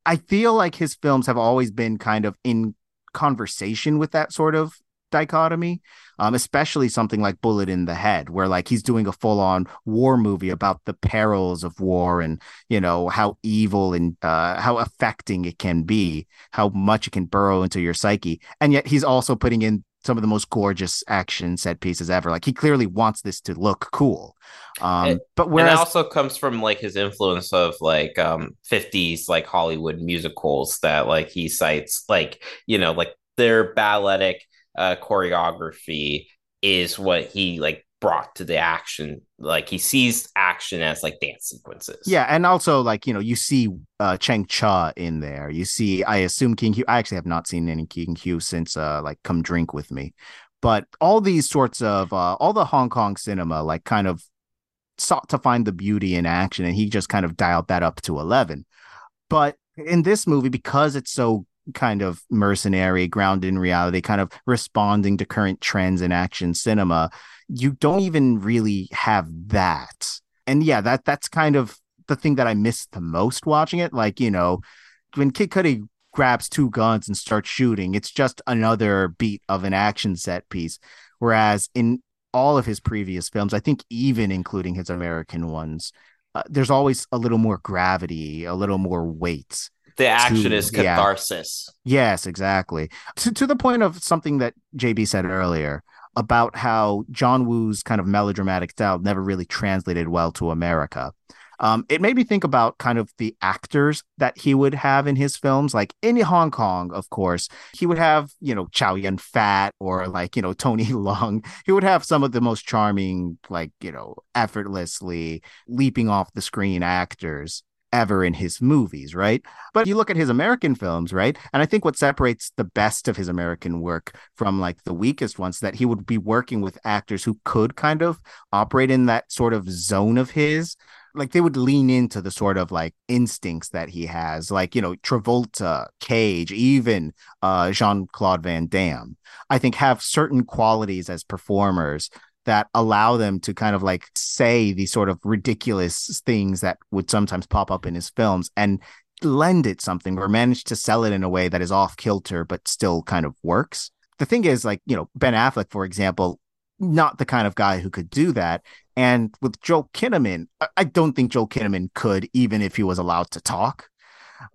C: I feel like his films have always been kind of in conversation with that sort of dichotomy, um, especially something like Bullet in the Head, where like he's doing a full on war movie about the perils of war and you know how evil and uh, how affecting it can be, how much it can burrow into your psyche, and yet he's also putting in some of the most gorgeous action set pieces ever. Like he clearly wants this to look cool. Um,
B: It-
C: but
B: and it also comes from like his influence of like um 50s like Hollywood musicals that like he cites like you know like their balletic uh choreography is what he like brought to the action like he sees action as like dance sequences
C: Yeah, and also like you know you see uh Chang Cheh in there. You see, I assume King Hu. I actually have not seen any King Hu since uh like Come Drink with Me, but all these sorts of uh all the Hong Kong cinema like kind of sought to find the beauty in action, and he just kind of dialed that up to eleven. But in this movie, because it's so kind of mercenary, grounded in reality, kind of responding to current trends in action cinema, you don't even really have that and yeah, that that's kind of the thing that I missed the most watching it. Like, you know, when Kid Cudi grabs two guns and starts shooting, it's just another beat of an action set piece. Whereas in all of his previous films, I think even including his American ones, uh, there's always a little more gravity, a little more weight.
B: The action
C: to-
B: is
C: yeah.
B: catharsis
C: Yes, exactly. To to the point of something that JB said earlier about how John Woo's kind of melodramatic style never really translated well to America. Um, it made me think about kind of the actors that he would have in his films. Like in Hong Kong, of course, he would have, you know, Chow Yun Fat or like, you know, Tony Leung. He would have some of the most charming, like, you know, effortlessly leaping off the screen actors ever in his movies, right? But you look at his American films, right? And I think what separates the best of his American work from like the weakest ones that he would be working with actors who could kind of operate in that sort of zone of his. Like they would lean into the sort of like instincts that he has, like, you know, Travolta, Cage, even uh, Jean Claude Van Damme, I think have certain qualities as performers that allow them to kind of like say these sort of ridiculous things that would sometimes pop up in his films and lend it something or manage to sell it in a way that is off kilter but still kind of works. The thing is, like, you know, Ben Affleck, for example, not the kind of guy who could do that. And with Joel Kinnaman, I- don't think Joel Kinnaman could, even if he was allowed to talk.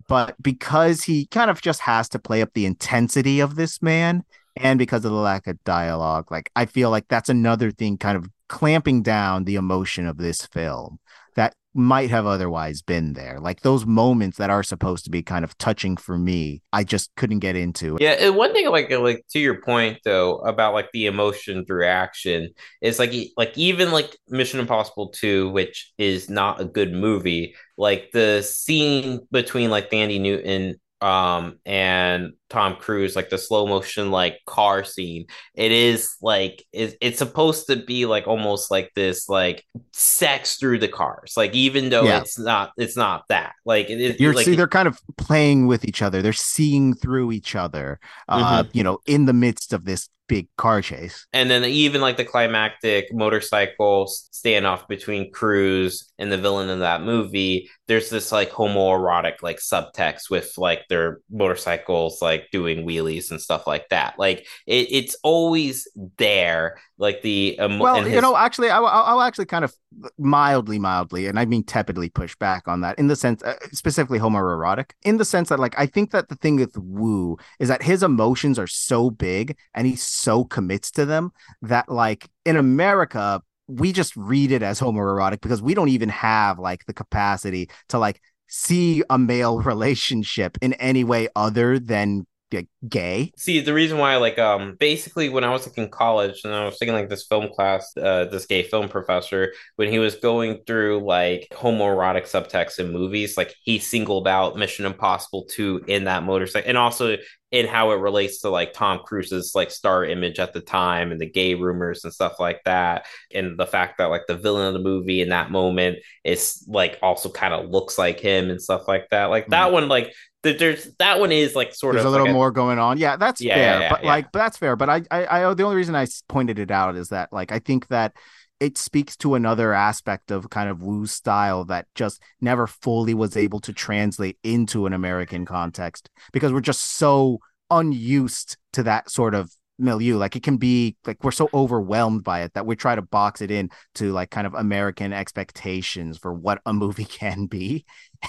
C: But because he kind of just has to play up the intensity of this man, and because of the lack of dialogue, like I feel like that's another thing kind of clamping down the emotion of this film that might have otherwise been there. Like those moments that are supposed to be kind of touching for me, I just couldn't get into.
B: Yeah, one thing like like to your point though about like the emotion through action is like like even like Mission Impossible 2, which is not a good movie, like the scene between like Thandie Newton um and Tom Cruise, like the slow motion like car scene, it is like it, it's supposed to be like almost like this like sex through the cars. Like even though
C: Yeah.
B: it's not it's not that. Like it
C: You're
B: like
C: see, they're kind of playing with each other. They're seeing through each other, uh, you know, in the midst of this big car chase.
B: And then even like the climactic motorcycle standoff between Cruise and the villain in that movie, there's this like homoerotic like subtext with like their motorcycles like doing wheelies and stuff like that. Like it, it's always there. Like the emo-
C: Well,
B: and
C: you know, actually, I'll, I'll I'll actually kind of mildly, mildly, and I mean tepidly push back on that in the sense, uh, specifically homoerotic, in the sense that, like, I think that the thing with Woo is that his emotions are so big and he so commits to them that, like, in America, we just read it as homoerotic because we don't even have like the capacity to like see a male relationship in any way other than like, gay.
B: See, the reason why, like, um, basically, when I was like in college and I was taking like this film class, uh, this gay film professor, when he was going through like homoerotic subtext in movies, like he singled out Mission Impossible 2 in that motorcycle, and also in how it relates to like Tom Cruise's like star image at the time and the gay rumors and stuff like that, and the fact that like the villain of the movie in that moment is like also kind of looks like him and stuff like that. Like that mm. one, like th- there's that one is like sort
C: There's
B: of
C: a little
B: like
C: more going going on. Yeah, that's
B: Yeah,
C: fair.
B: yeah, yeah,
C: but like, but that's fair. But I, I, I, the only reason I pointed it out is that like I think that it speaks to another aspect of kind of Woo's style that just never fully was able to translate into an American context because we're just so unused to that sort of milieu. Like it can be like we're so overwhelmed by it that we try to box it in to like kind of American expectations for what a movie can be.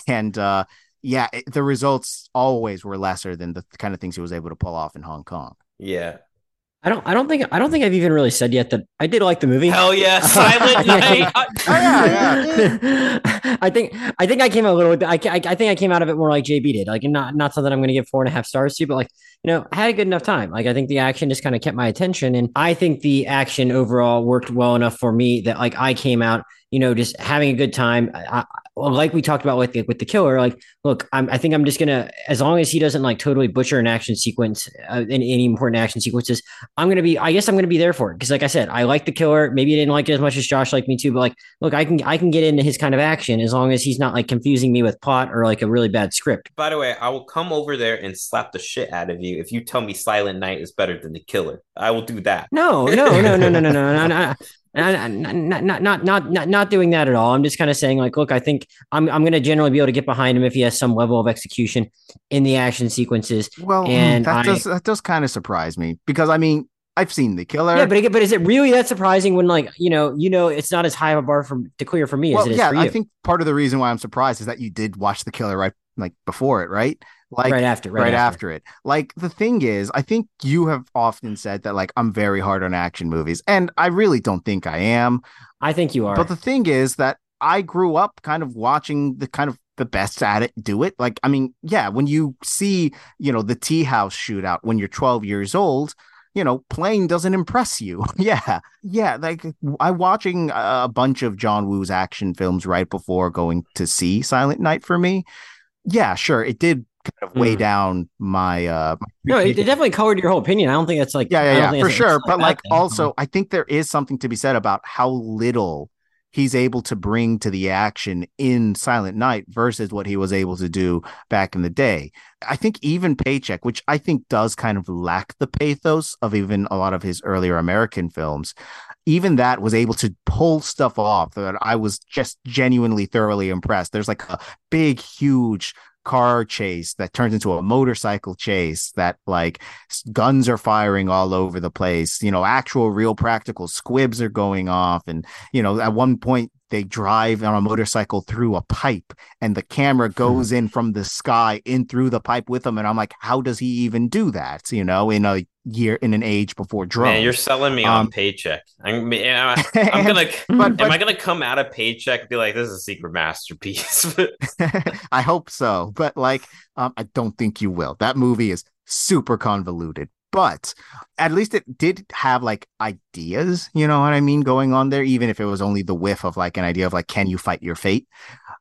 C: And uh yeah, it, the results always were lesser than the kind of things he was able to pull off in Hong Kong.
B: Yeah.
A: I don't. I don't think. I don't think I've even really said yet that I did like the movie.
B: Hell yeah, Silent Night.
C: Oh, yeah,
A: I think. I think I came out a little. I, I. I think I came out of it more like JB did. Like not not something I'm going to give four and a half stars to, but like you know, I had a good enough time. Like I think the action just kind of kept my attention, and I think the action overall worked well enough for me that like I came out, you know, just having a good time. I, I, like we talked about with the, with the killer, like look, I'm, I think I'm just gonna, as long as he doesn't like totally butcher an action sequence, uh, in any important action sequences, I'm gonna be, I guess I'm gonna be there for it because, like I said, I like the killer. Maybe I didn't like it as much as Josh liked me too, but like, look, I can, I can get into his kind of action as long as he's not like confusing me with plot or like a really bad script.
B: By the way, I will come over there and slap the shit out of you if you tell me Silent Night is better than the killer. I will do that.
A: No, no, no, no, no, no, no, no, no. Not, not, not, not, not, not, not doing that at all. I'm just kind of saying, like, look, I think I'm, I'm going to generally be able to get behind him if he has some level of execution in the action sequences.
C: Well, hmm,
A: And
C: that
A: I-
C: does that does kind of surprise me because I mean I've seen the killer.
A: Yeah, but again, but is it really that surprising when, like, you know, you know, it's not as high of a bar for to clear for me
C: well,
A: as it is
C: yeah,
A: for you.
C: I think part of the reason why I'm surprised is that you did watch the killer right like before it, right? Like
A: right after, right,
C: right,
A: after.
C: after. it. Like the thing is, I think you have often said that like I'm very hard on action movies, and I really don't think I am.
A: I think you are.
C: But the thing is that I grew up kind of watching the kind of the best at it do it. Like, I mean, yeah, when you see, you know, the tea house shootout when you're 12 years old, you know, playing doesn't impress you. yeah. Yeah. Like, I watching a bunch of John Woo's action films right before going to see Silent Night for me. Yeah, sure. It did kind of weigh
A: Mm.
C: down my, uh,
A: no, it, it definitely colored your whole opinion. I don't think that's like,
C: yeah, yeah, yeah, for sure.
A: it's
C: But like,
A: thing.
C: also, I think there is something to be said about how little he's able to bring to the action in Silent Night versus what he was able to do back in the day. I think even Paycheck, which I think does kind of lack the pathos of even a lot of his earlier American films, even that was able to pull stuff off that I was just genuinely thoroughly impressed. There's like a big, huge car chase that turns into a motorcycle chase that like guns are firing all over the place you know actual real practical squibs are going off. And you know at one point they drive on a motorcycle through a pipe and the camera goes in from the sky in through the pipe with them and i'm like how does he even do that you know in a year in an age before drones
B: Man, you're selling me on
C: Um,
B: paycheck. I'm, am I- I'm
C: And-
B: gonna.
C: but,
B: am
C: but
B: I gonna come out of paycheck and be like, "This is a secret masterpiece"?
C: I hope so, but like, um, I don't think you will. That movie is super convoluted, but at least it did have like ideas, you know what I mean, going on there, even if it was only the whiff of like an idea of like, can you fight your fate?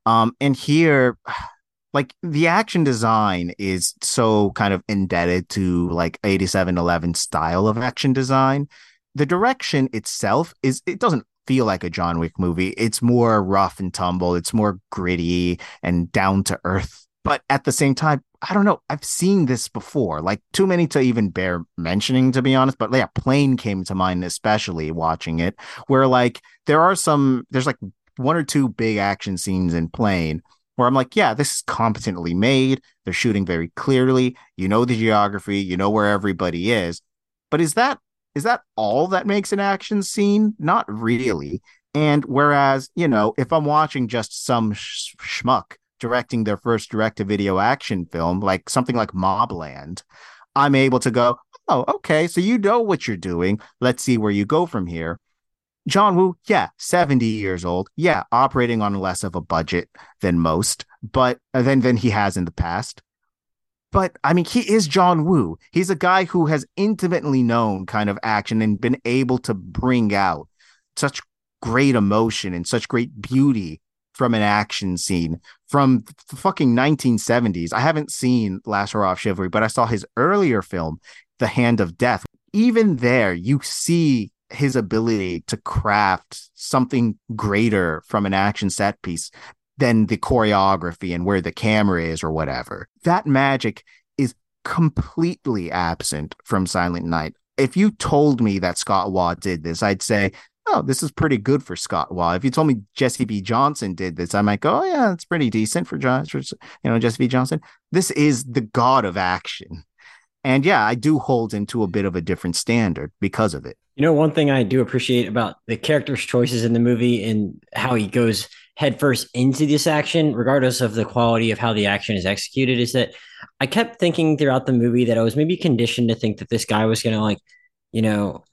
C: Um, and here, like the action design is so kind of indebted to like 87eleven style of action design. The direction itself is it doesn't feel like a John Wick movie. It's more rough and tumble. It's more gritty and down to earth. But at the same time, I don't know. I've seen this before, like too many to even bear mentioning, to be honest. But yeah, Plane came to mind, especially watching it, where like there are some, there's like one or two big action scenes in Plane where I'm like, yeah, this is competently made. They're shooting very clearly. You know the geography, you know where everybody is. But is that is that all that makes an action scene? Not really. And whereas, you know, if I'm watching just some sh- schmuck directing their first direct to video action film, like something like Mobland, I'm able to go, oh, okay, so you know what you're doing. Let's see where you go from here. John Woo, yeah, 70 years old. Yeah, operating on less of a budget than most, but uh, than than he has in the past. But I mean, he is John Woo. He's a guy who has intimately known kind of action and been able to bring out such great emotion and such great beauty from an action scene from the fucking 1970s. I haven't seen Last Hurrah for Chivalry, but I saw his earlier film, The Hand of Death. Even there, you see his ability to craft something greater from an action set piece than the choreography and where the camera is or whatever. That magic is completely absent from Silent Night. If you told me that Scott Waugh did this, I'd say, oh, this is pretty good for Scott Waugh. If you told me Jesse V. Johnson did this, I might go, oh yeah, it's pretty decent for for, you know, Jesse V. Johnson. This is the god of action. And yeah, I do hold him to a bit of a different standard because of it.
A: You know, one thing I do appreciate about the character's choices in the movie and how he goes headfirst into this action, regardless of the quality of how the action is executed, is that I kept thinking throughout the movie that I was maybe conditioned to think that this guy was going to, like, you know,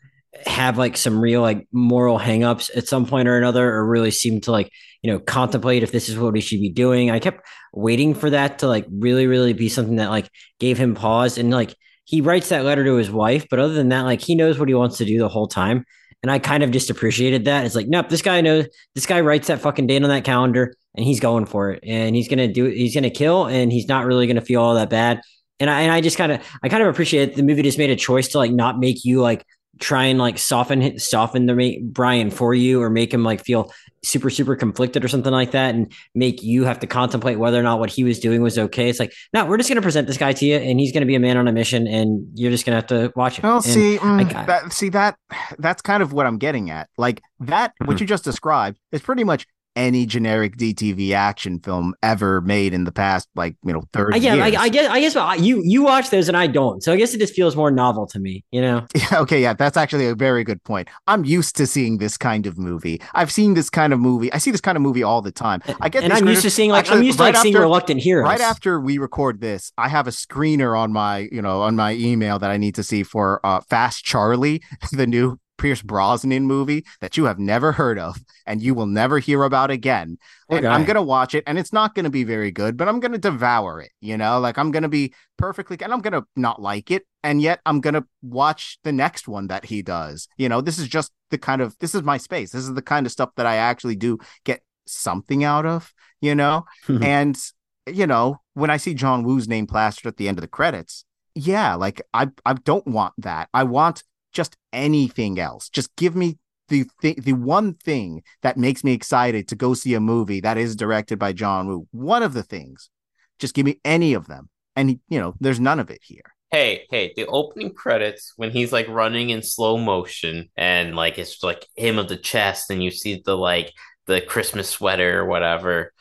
A: have like some real like moral hangups at some point or another, or really seem to like, you know, contemplate if this is what he should be doing. I kept waiting for that to like really, really be something that like gave him pause. And like he writes that letter to his wife, but other than that, like he knows what he wants to do the whole time. And I kind of just appreciated that. It's like, nope, this guy knows this guy writes that fucking date on that calendar and he's going for it. And he's gonna do he's gonna kill and he's not really gonna feel all that bad. And I and I just kind of I kind of appreciate the movie just made a choice to like not make you like try and like soften soften the Brian for you or make him like feel super super conflicted or something like that and make you have to contemplate whether or not what he was doing was okay. It's like no, we're just going to present this guy to you and he's going to be a man on a mission and you're just going to have to watch it.
C: Well,
A: and
C: see, mm, that, see that that's kind of what I'm getting at. Like that, mm-hmm. what you just described is pretty much any generic DTV action film ever made in the past, like you know, thirty.
A: Yeah,
C: years.
A: I, I guess I guess you you watch those and I don't, so I guess it just feels more novel to me, you know.
C: Yeah, okay, yeah, that's actually a very good point. I'm used to seeing this kind of movie. I've seen this kind of movie. I see this kind of movie all the time. I get,
A: and I'm used to seeing like actually, I'm used to right like after, seeing reluctant heroes.
C: Right after we record this, I have a screener on my you know on my email that I need to see for uh, Fast Charlie, the new Pierce Brosnan movie that you have never heard of and you will never hear about again. Okay. And I'm going to watch it and it's not going to be very good, but I'm going to devour it, you know? Like I'm going to be perfectly and I'm going to not like it and yet I'm going to watch the next one that he does. You know, this is just the kind of this is my space. This is the kind of stuff that I actually do get something out of, you know? and you know, when I see John Woo's name plastered at the end of the credits, yeah, like I I don't want that. I want just anything else. Just give me the th- the one thing that makes me excited to go see a movie that is directed by John Woo. One of the things. Just give me any of them. And you know, there's none of it here.
B: Hey, hey, the opening credits when he's like running in slow motion and like it's like him of the chest and you see the like the Christmas sweater or whatever.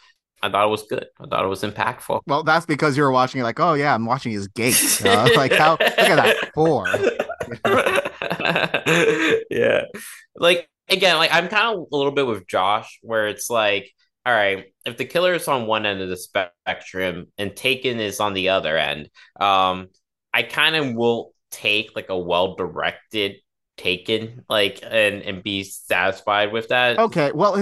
B: I thought it was good. I thought it was impactful.
C: Well, that's because you were watching it like, oh yeah, I'm watching his gait. Like how look at that four.
B: yeah. Like again, like I'm kind of a little bit with Josh where it's like, all right, if the killer is on one end of the spectrum and Taken is on the other end, um, I kind of will take like a well directed taken like and and be satisfied with that
C: okay well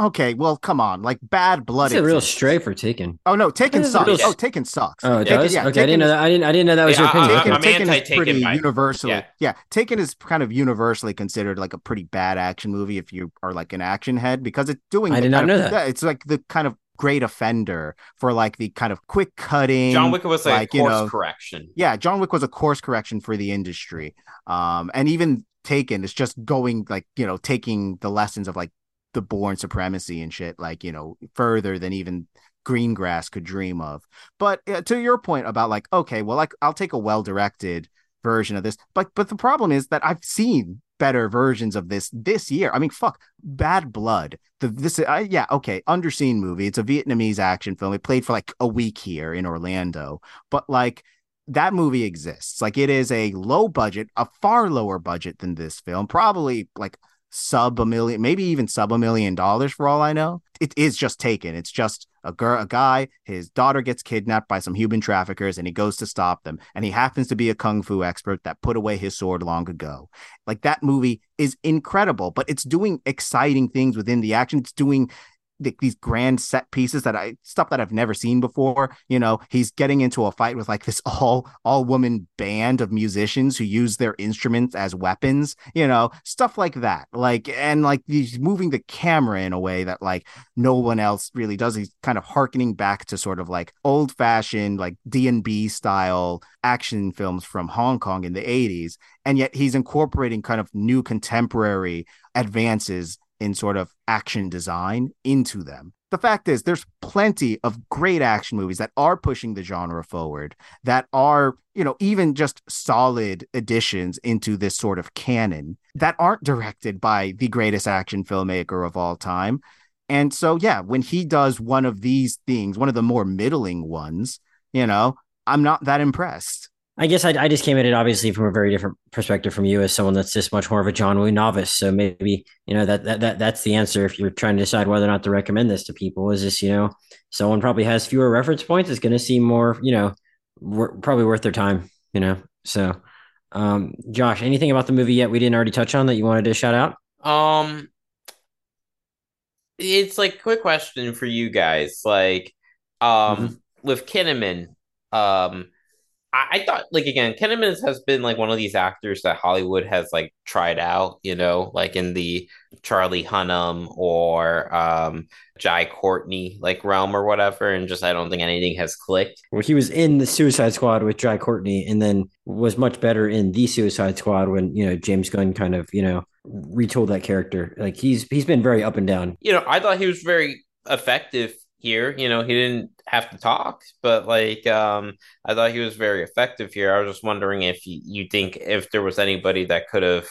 C: okay well come on like bad blood
A: it's a real stray for taken
C: oh no taken sucks oh taken sucks
A: oh it taken, does? yeah, okay taken i didn't know that i didn't i didn't know that was yeah, your opinion
C: taken, taken is pretty by, universally yeah. yeah taken is kind of universally considered like a pretty bad action movie if you are like an action head because it's doing
A: i did not know
C: of,
A: that
C: yeah, it's like the kind of great offender for like the kind of quick cutting.
B: John Wick was like, like course you know, correction.
C: Yeah, John Wick was a course correction for the industry. Um, and even taken is just going like you know taking the lessons of like the Bourne Supremacy and shit like you know further than even greengrass could dream of. But uh, to your point about like okay well like i'll take a well directed version of this but but the problem is that i've seen better versions of this this year. I mean fuck bad blood the this uh, yeah okay underseen movie. It's a vietnamese action film. It played for like a week here in orlando. But like that movie exists. Like it is a low budget, a far lower budget than this film, probably like sub a million, maybe even sub a million dollars for all I know. It is just taken. It's just a girl, a guy, his daughter gets kidnapped by some human traffickers and he goes to stop them. And he happens to be a kung fu expert that put away his sword long ago. Like that movie is incredible, but it's doing exciting things within the action. It's doing these grand set pieces that I stuff that I've never seen before. You know, he's getting into a fight with like this all all woman band of musicians who use their instruments as weapons. You know, stuff like that. Like and like he's moving the camera in a way that like no one else really does. He's kind of harkening back to sort of like old fashioned like D and B style action films from Hong Kong in the 80s. And yet he's incorporating kind of new contemporary advances in sort of action design into them. the fact is there's plenty of great action movies that are pushing the genre forward that are you know even just solid additions into this sort of canon that aren't directed by the greatest action filmmaker of all time and so yeah when he does one of these things one of the more middling ones you know i'm not that impressed
A: I guess I, I just came at it obviously from a very different perspective from you as someone that's just much more of a John Woo novice. So maybe you know that that, that that's the answer if you're trying to decide whether or not to recommend this to people. Is this you know someone probably has fewer reference points is going to seem more you know wor- probably worth their time. You know, so um, Josh, anything about the movie yet we didn't already touch on that you wanted to shout out?
B: Um, it's like quick question for you guys, like um mm-hmm. with Kinnaman, um I, I thought like again, Kinnaman has been like one of these actors that Hollywood has like tried out, you know, like in the Charlie Hunnam or um Jai Courtney like realm or whatever, and just I don't think anything has clicked.
A: Well, he was in the Suicide Squad with Jai Courtney, and then was much better in the Suicide Squad when you know James Gunn kind of you know retold that character. Like he's he's been very up and down.
B: You know, I thought he was very effective here. You know, he didn't have to talk, but like um I thought he was very effective here. I was just wondering if you, you think if there was anybody that could have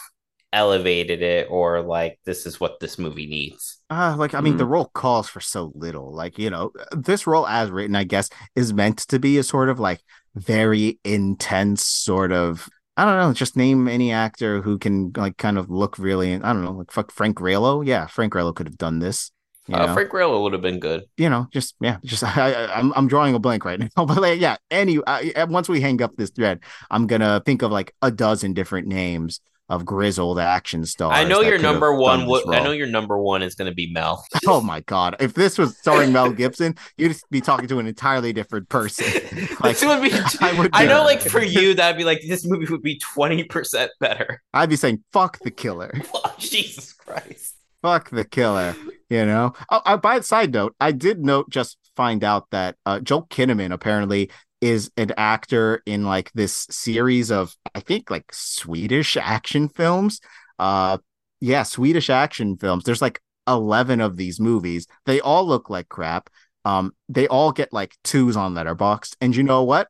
B: elevated it or like this is what this movie needs.
C: Uh like I mean mm. the role calls for so little. Like, you know, this role as written, I guess, is meant to be a sort of like very intense sort of I don't know, just name any actor who can like kind of look really I don't know, like fuck Frank Grillo. Yeah, Frank Grillo could have done this.
B: Uh, Frank Grillo would have been good.
C: You know, just yeah, just I, I, am I'm drawing a blank right now, but like, yeah. Any I, once we hang up this thread, I'm gonna think of like a dozen different names of grizzled action stars.
B: I know your number one. I know your number one is going to be Mel.
C: oh my god! If this was starring Mel Gibson, you'd be talking to an entirely different person.
B: Like, would be, I, would I know, like for you, that'd be like this movie would be twenty percent better.
C: I'd be saying, "Fuck the killer."
B: Oh, Jesus Christ!
C: Fuck the killer. You know. Oh, uh, by side note, I did note just find out that uh, Joel Kinnaman apparently is an actor in like this series of I think like Swedish action films. Uh, yeah, Swedish action films. There's like eleven of these movies. They all look like crap. Um, they all get like twos on Letterboxd, and you know what?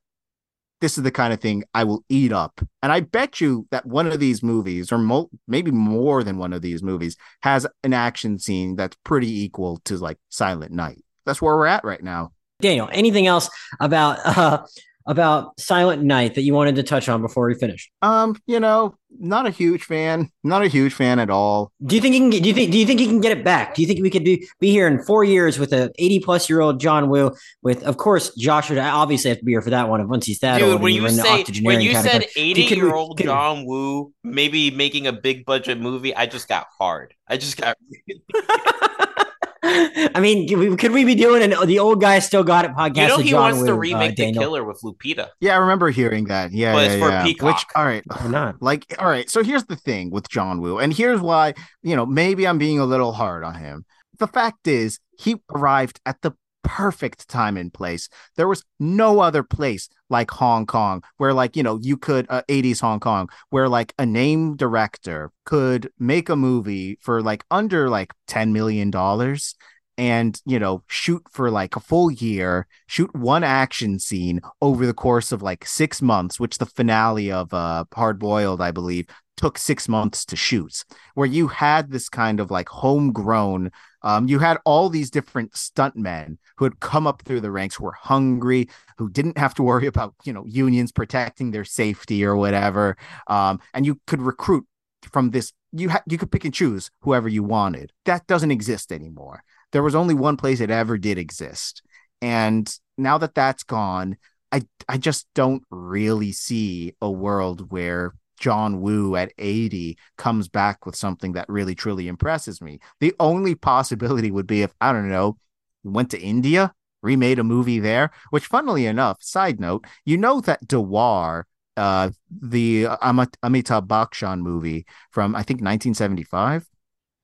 C: This is the kind of thing I will eat up. And I bet you that one of these movies, or mo- maybe more than one of these movies, has an action scene that's pretty equal to like Silent Night. That's where we're at right now.
A: Daniel, anything else about uh, about Silent Night that you wanted to touch on before we finish?
C: Um, you know, not a huge fan. Not a huge fan at all.
A: Do you think he can get? Do you think? Do you think he can get it back? Do you think we could be be here in four years with a eighty plus year old John Woo? With of course Josh would obviously have to be here for that one. Once he's that
B: Dude,
A: old,
B: when you say when you said eighty year old John Woo maybe making a big budget movie, I just got hard. I just got.
A: I mean, could we be doing an the old guy still got it podcast? You know,
B: he
A: John
B: wants
A: Woo,
B: to uh, remake uh, The Killer with Lupita.
C: Yeah, I remember hearing that. Yeah, but yeah, it's for yeah.
B: Peacock.
C: Which, all right, not like all right. So here's the thing with John Woo, and here's why you know maybe I'm being a little hard on him. The fact is, he arrived at the perfect time and place. There was no other place like Hong Kong where like, you know, you could uh, 80s Hong Kong where like a name director could make a movie for like under like 10 million dollars and you know shoot for like a full year shoot one action scene over the course of like six months which the finale of uh hard boiled i believe took six months to shoot where you had this kind of like homegrown um you had all these different stuntmen who had come up through the ranks who were hungry who didn't have to worry about you know unions protecting their safety or whatever um and you could recruit from this you ha- you could pick and choose whoever you wanted that doesn't exist anymore there was only one place it ever did exist. And now that that's gone, I I just don't really see a world where John Woo at 80 comes back with something that really truly impresses me. The only possibility would be if I don't know, went to India, remade a movie there, which funnily enough, side note, you know that Deewaar uh the Amit- Amitabh Bachchan movie from I think 1975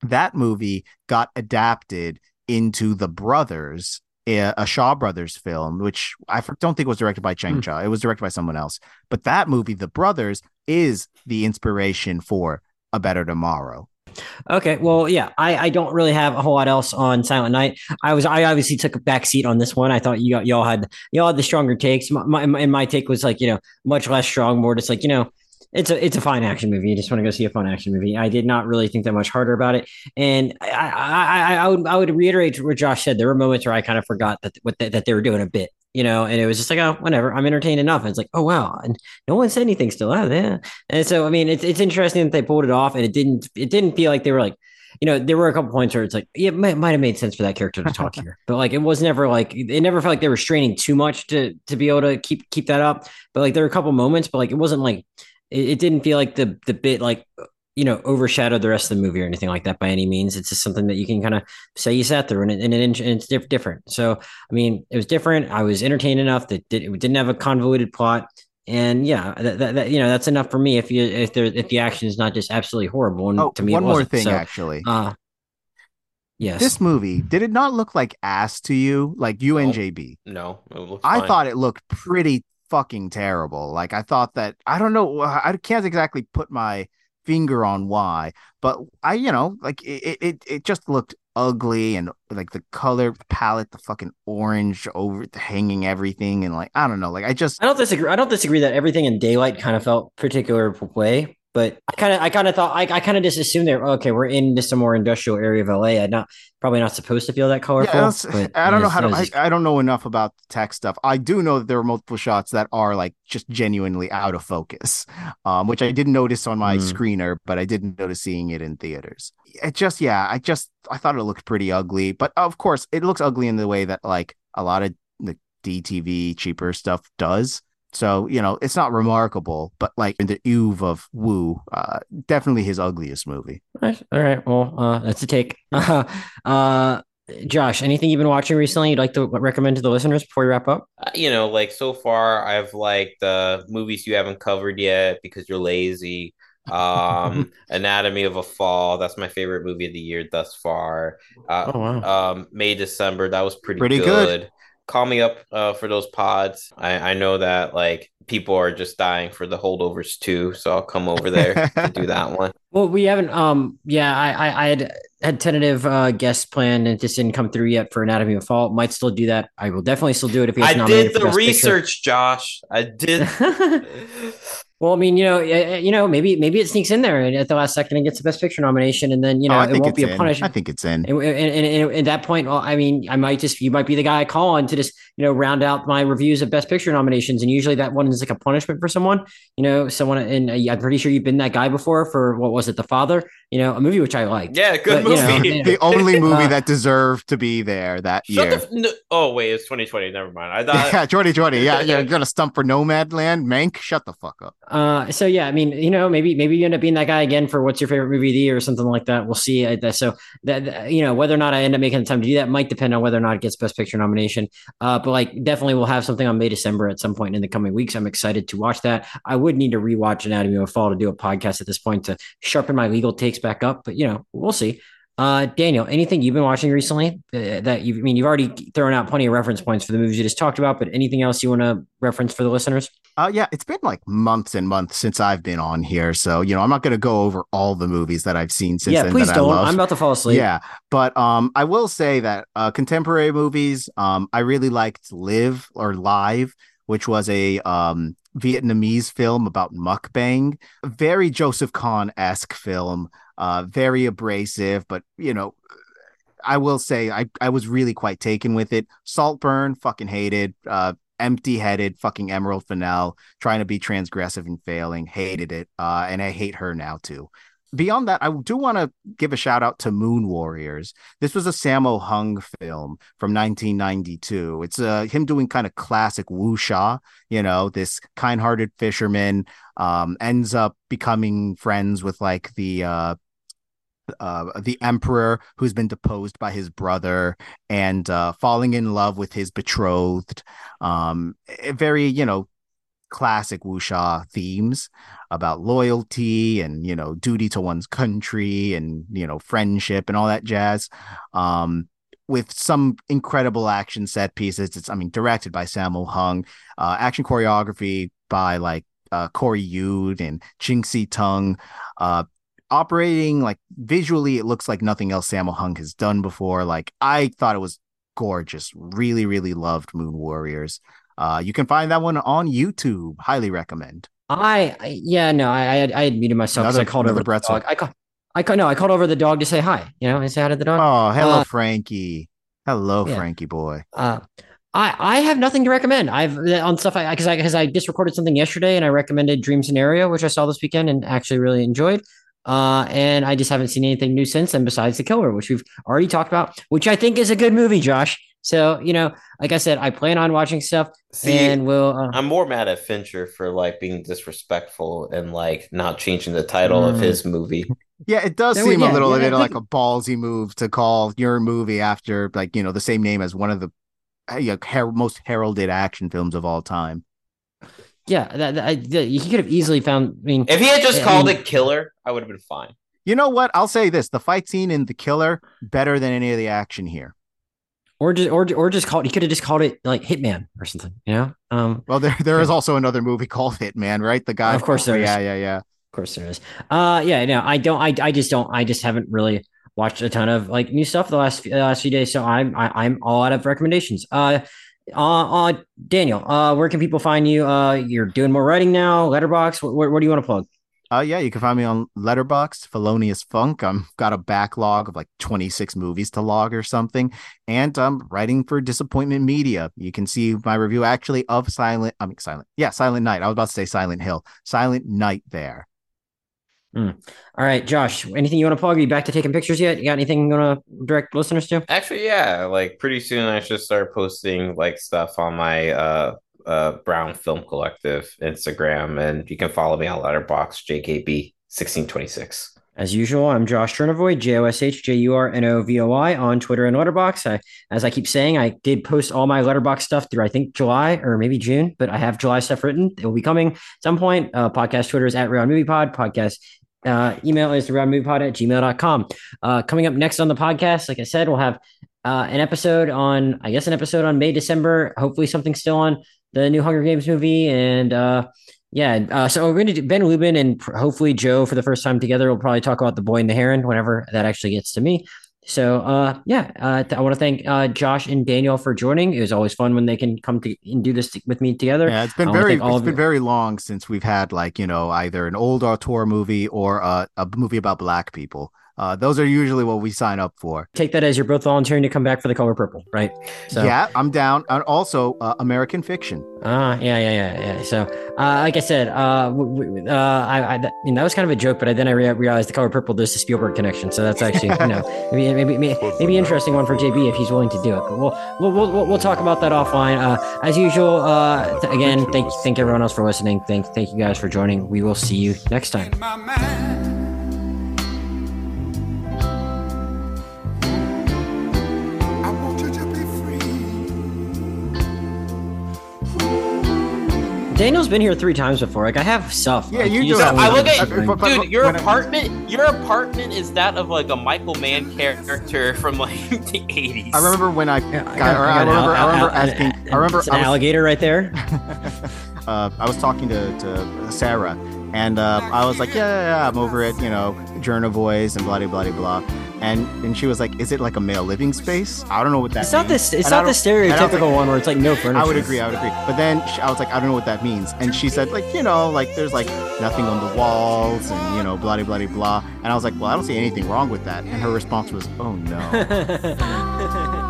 C: that movie got adapted into the brothers a Shaw Brothers film, which I don't think was directed by Chang Cheh. Mm. It was directed by someone else. But that movie, The Brothers, is the inspiration for A Better Tomorrow.
A: Okay, well, yeah, I, I don't really have a whole lot else on Silent Night. I was I obviously took a back seat on this one. I thought you y'all had y'all had the stronger takes. My, my and my take was like you know much less strong, more just like you know it's a it's a fine action movie. You just want to go see a fun action movie. I did not really think that much harder about it, and I I, I, would I would reiterate what Josh said. There were moments where I kind of forgot that what that they were doing a bit, you know, and it was just like oh whatever. I'm entertained enough. And it's like oh wow, and no one said anything still. Oh yeah, and so I mean it's it's interesting that they pulled it off, and it didn't it didn't feel like they were like you know, there were a couple points where it's like, yeah, it might, might have made sense for that character to talk here, but like, it was never like, it never felt like they were straining too much to, to be able to keep, keep that up. But like, there were a couple moments, but like, it wasn't like, it, it didn't feel like the the bit like you know overshadowed the rest of the movie or anything like that by any means. It's just something that you can kind of say you sat through and, it, and, it, and it's different. So I mean, it was different. I was entertained enough that it didn't have a convoluted plot. And yeah, that, that, that, you know that's enough for me. If you if there if the action is not just absolutely horrible, and
C: oh,
A: to me,
C: one more thing so, actually. Uh,
A: yes,
C: this movie did it not look like ass to you, like UNJB?
B: No,
C: no I thought it looked pretty fucking terrible. Like I thought that I don't know I can't exactly put my finger on why, but I you know like it it it just looked ugly and like the color palette, the fucking orange over the hanging everything and like I don't know, like I just
A: I don't disagree. I don't disagree that everything in daylight kind of felt particular way, but I kind of, I kind of thought, I, I kind of just assumed that okay, we're in just a more industrial area of LA. I'm not probably not supposed to feel that colorful.
C: Yeah, but, I don't know how to. I, I, don't know enough about tech stuff. I do know that there are multiple shots that are like just genuinely out of focus, um, which I didn't notice on my mm. screener, but I didn't notice seeing it in theaters. It just, yeah, I just, I thought it looked pretty ugly, but of course, it looks ugly in the way that like a lot of the DTV cheaper stuff does. So, you know, it's not remarkable, but like in the eve of Woo, uh, definitely his ugliest movie.
A: All right. All right. Well, uh, that's a take. uh, Josh, anything you've been watching recently you'd like to recommend to the listeners before we wrap up?
B: Uh, you know, like so far, I've liked the movies you haven't covered yet because you're lazy. Um, Anatomy of a Fall, that's my favorite movie of the year thus far. Uh, oh, wow. Um, May December, that was pretty, pretty good. good call me up uh, for those pods. I, I know that like people are just dying for the holdovers too, so I'll come over there to do that one.
A: Well, we haven't. Um, yeah, I I, I had had tentative uh, guest plan and it just didn't come through yet for Anatomy of a Fall. Might still do that. I will definitely still do it if you.
B: I did the research, Picture. Josh. I did.
A: Well, I mean, you know, you know, maybe maybe it sneaks in there at the last second and gets the best picture nomination, and then you oh, know oh, it won't be a punishment.
C: I think it's in.
A: And, and, and, and, at that point, well, I mean, I might just you might be the guy I call on to just you know round out my reviews of best picture nominations, and usually that one is like a punishment for someone. You know, someone, and I'm pretty sure you've been that guy before for what was it, The Father? You know, a movie which I liked.
B: Yeah, good but, movie.
C: You know, the only movie uh, that deserved to be there that year.
B: The, no, oh wait, it's 2020. Never mind. I thought
C: yeah, 2020. Yeah, you're gonna stump for Nomadland, Mank. Shut the fuck up.
A: Uh, so yeah, I mean, you know, maybe maybe you end up being that guy again for what's your favorite movie of the year or something like that. We'll see. So that you know, whether or not I end up making the time to do that might depend on whether or not it gets Best Picture nomination. Uh, but like definitely we'll have something on May December at some point in the coming weeks. I'm excited to watch that. I would need to rewatch Anatomy of a Fall to do a podcast at this point to sharpen my legal takes back up. But you know, we'll see. Uh, Daniel, anything you've been watching recently uh, that you I mean you've already thrown out plenty of reference points for the movies you just talked about, but anything else you want to reference for the listeners?
C: Uh, yeah, it's been like months and months since I've been on here, so you know I'm not going to go over all the movies that I've seen since.
A: Yeah,
C: then
A: please don't.
C: I'm
A: about to fall asleep.
C: Yeah, but um, I will say that uh, contemporary movies, um, I really liked Live or Live, which was a um Vietnamese film about mukbang, very Joseph Kahn esque film uh, very abrasive, but you know, I will say I, I was really quite taken with it. Saltburn, fucking hated. Uh, empty headed, fucking Emerald Fennell, trying to be transgressive and failing, hated it. Uh, and I hate her now too. Beyond that, I do want to give a shout out to Moon Warriors. This was a Sammo Hung film from 1992. It's uh, him doing kind of classic wuxia, you know, this kind hearted fisherman um, ends up becoming friends with like the uh, uh, the emperor who's been deposed by his brother and uh, falling in love with his betrothed. Um, very, you know, classic wuxia themes about loyalty and you know duty to one's country and you know friendship and all that jazz. Um, with some incredible action set pieces. It's I mean directed by Sammo Hung, uh, action choreography by like uh, Corey Yuen and Ching Siu Tung. Uh, operating like visually, it looks like nothing else Sammo Hung has done before. Like I thought it was gorgeous. Really, really loved Moon Warriors. Uh, you can find that one on YouTube. Highly recommend.
A: I, I yeah no I I had, I had muted myself because I called over the dog. I called I called no I called over the dog to say hi. You know, I say hi to the dog.
C: Oh, hello, uh, Frankie. Hello, yeah. Frankie boy.
A: Uh, I I have nothing to recommend. I've on stuff I because I because I just recorded something yesterday and I recommended Dream Scenario, which I saw this weekend and actually really enjoyed. Uh, and I just haven't seen anything new since. And besides The Killer, which we've already talked about, which I think is a good movie, Josh. So you know, like I said, I plan on watching stuff, See, and will. Uh,
B: I'm more mad at Fincher for like being disrespectful and like not changing the title mm. of his movie.
C: Yeah, it does seem yeah, a little yeah, bit like a ballsy move to call your movie after like you know the same name as one of the uh, you know, her- most heralded action films of all time.
A: Yeah, that, that, that, he could have easily found. I mean,
B: if he had just I called mean, it Killer, I would have been fine.
C: You know what? I'll say this: the fight scene in The Killer better than any of the action here
A: or just or or just called. He could have just called it like Hitman or something. You know. Um.
C: Well, there there is also another movie called Hitman, right? The guy.
A: Of course there
C: yeah,
A: is.
C: Yeah, yeah,
A: Of course there is. Uh, yeah. No, I don't. I I just don't. I just haven't really watched a ton of like new stuff the last the last few days. So I'm I, am i am all out of recommendations. Uh. Uh, uh, Daniel, uh, where can people find you? Uh, you're doing more writing now. Letterboxd. What, what, what do you want to plug?
C: Uh, yeah, you can find me on Letterboxd, Felonious Funk. I'm got a backlog of like 26 movies to log or something, and I'm writing for Disappointment Media. You can see my review actually of Silent. I mean, Silent. Yeah, Silent Night. I was about to say Silent Hill. Silent Night there.
A: Mm. All right, Josh. Anything you want to plug? Are you back to taking pictures yet? You got anything you want to direct listeners to?
B: Actually, yeah. Like pretty soon, I should start posting like stuff on my uh uh, Brown Film Collective Instagram, and you can follow me on Letterboxd JKB1626.
A: As usual, I'm Josh Jurnovoy, J O S H J U R N O V O Y on Twitter and Letterboxd. I, as I keep saying, I did post all my Letterboxd stuff through I think July or maybe June, but I have July stuff written. It will be coming at some point. Uh, podcast Twitter is at Real Movie Pod. Podcast uh, email is theroundmoviepod at gmail.com. Uh, coming up next on the podcast, like I said, we'll have uh, an episode on, I guess, an episode on May, December. Hopefully, something still on the new Hunger Games movie, and uh, yeah, uh, so we're going to do Ben Lubin and hopefully Joe for the first time together. We'll probably talk about the Boy and the Heron whenever that actually gets to me. So uh, yeah, uh, I want to thank uh, Josh and Daniel for joining. It was always fun when they can come to and do this with me together.
C: Yeah, it's been very it's been very long since we've had like you know either an old auteur movie or a, a movie about black people. Uh, those are usually what we sign up for.
A: Take that as you're both volunteering to come back for the color purple, right?
C: So, yeah, I'm down. And also uh, American fiction.
A: Ah, uh, yeah, yeah, yeah, yeah. So, uh, like I said, uh, uh, I, I, you know, that was kind of a joke, but I, then I re- realized the color purple. There's a Spielberg connection, so that's actually, you know, maybe, maybe, maybe, maybe interesting one for JB if he's willing to do it. But we'll, we'll, we'll, we'll talk about that offline. Uh, as usual, uh, th- again, thank, thank everyone else for listening. Thank, thank you guys for joining. We will see you next time. Daniel's been here three times before. Like I have stuff.
C: Yeah, like, you, do.
B: I look at dude. Your apartment, your apartment is that of like a Michael Mann character from like the eighties.
C: I remember when I, yeah, I, got, I, I, remember, I remember asking. I remember
A: an alligator right there.
C: uh, I was talking to, to Sarah, and uh, I was like, yeah, yeah, yeah, I'm over at you know Jurnovoy's and blah blah blah blah and and she was like, "Is it like a male living space?" I don't know what that.
A: It's means. not this. It's and not the stereotypical like, one where it's like no furniture.
C: I would agree. I would agree. But then she, I was like, I don't know what that means, and she said like, you know, like there's like nothing on the walls and you know, blah blah blah blah. And I was like, well, I don't see anything wrong with that. And her response was, oh no.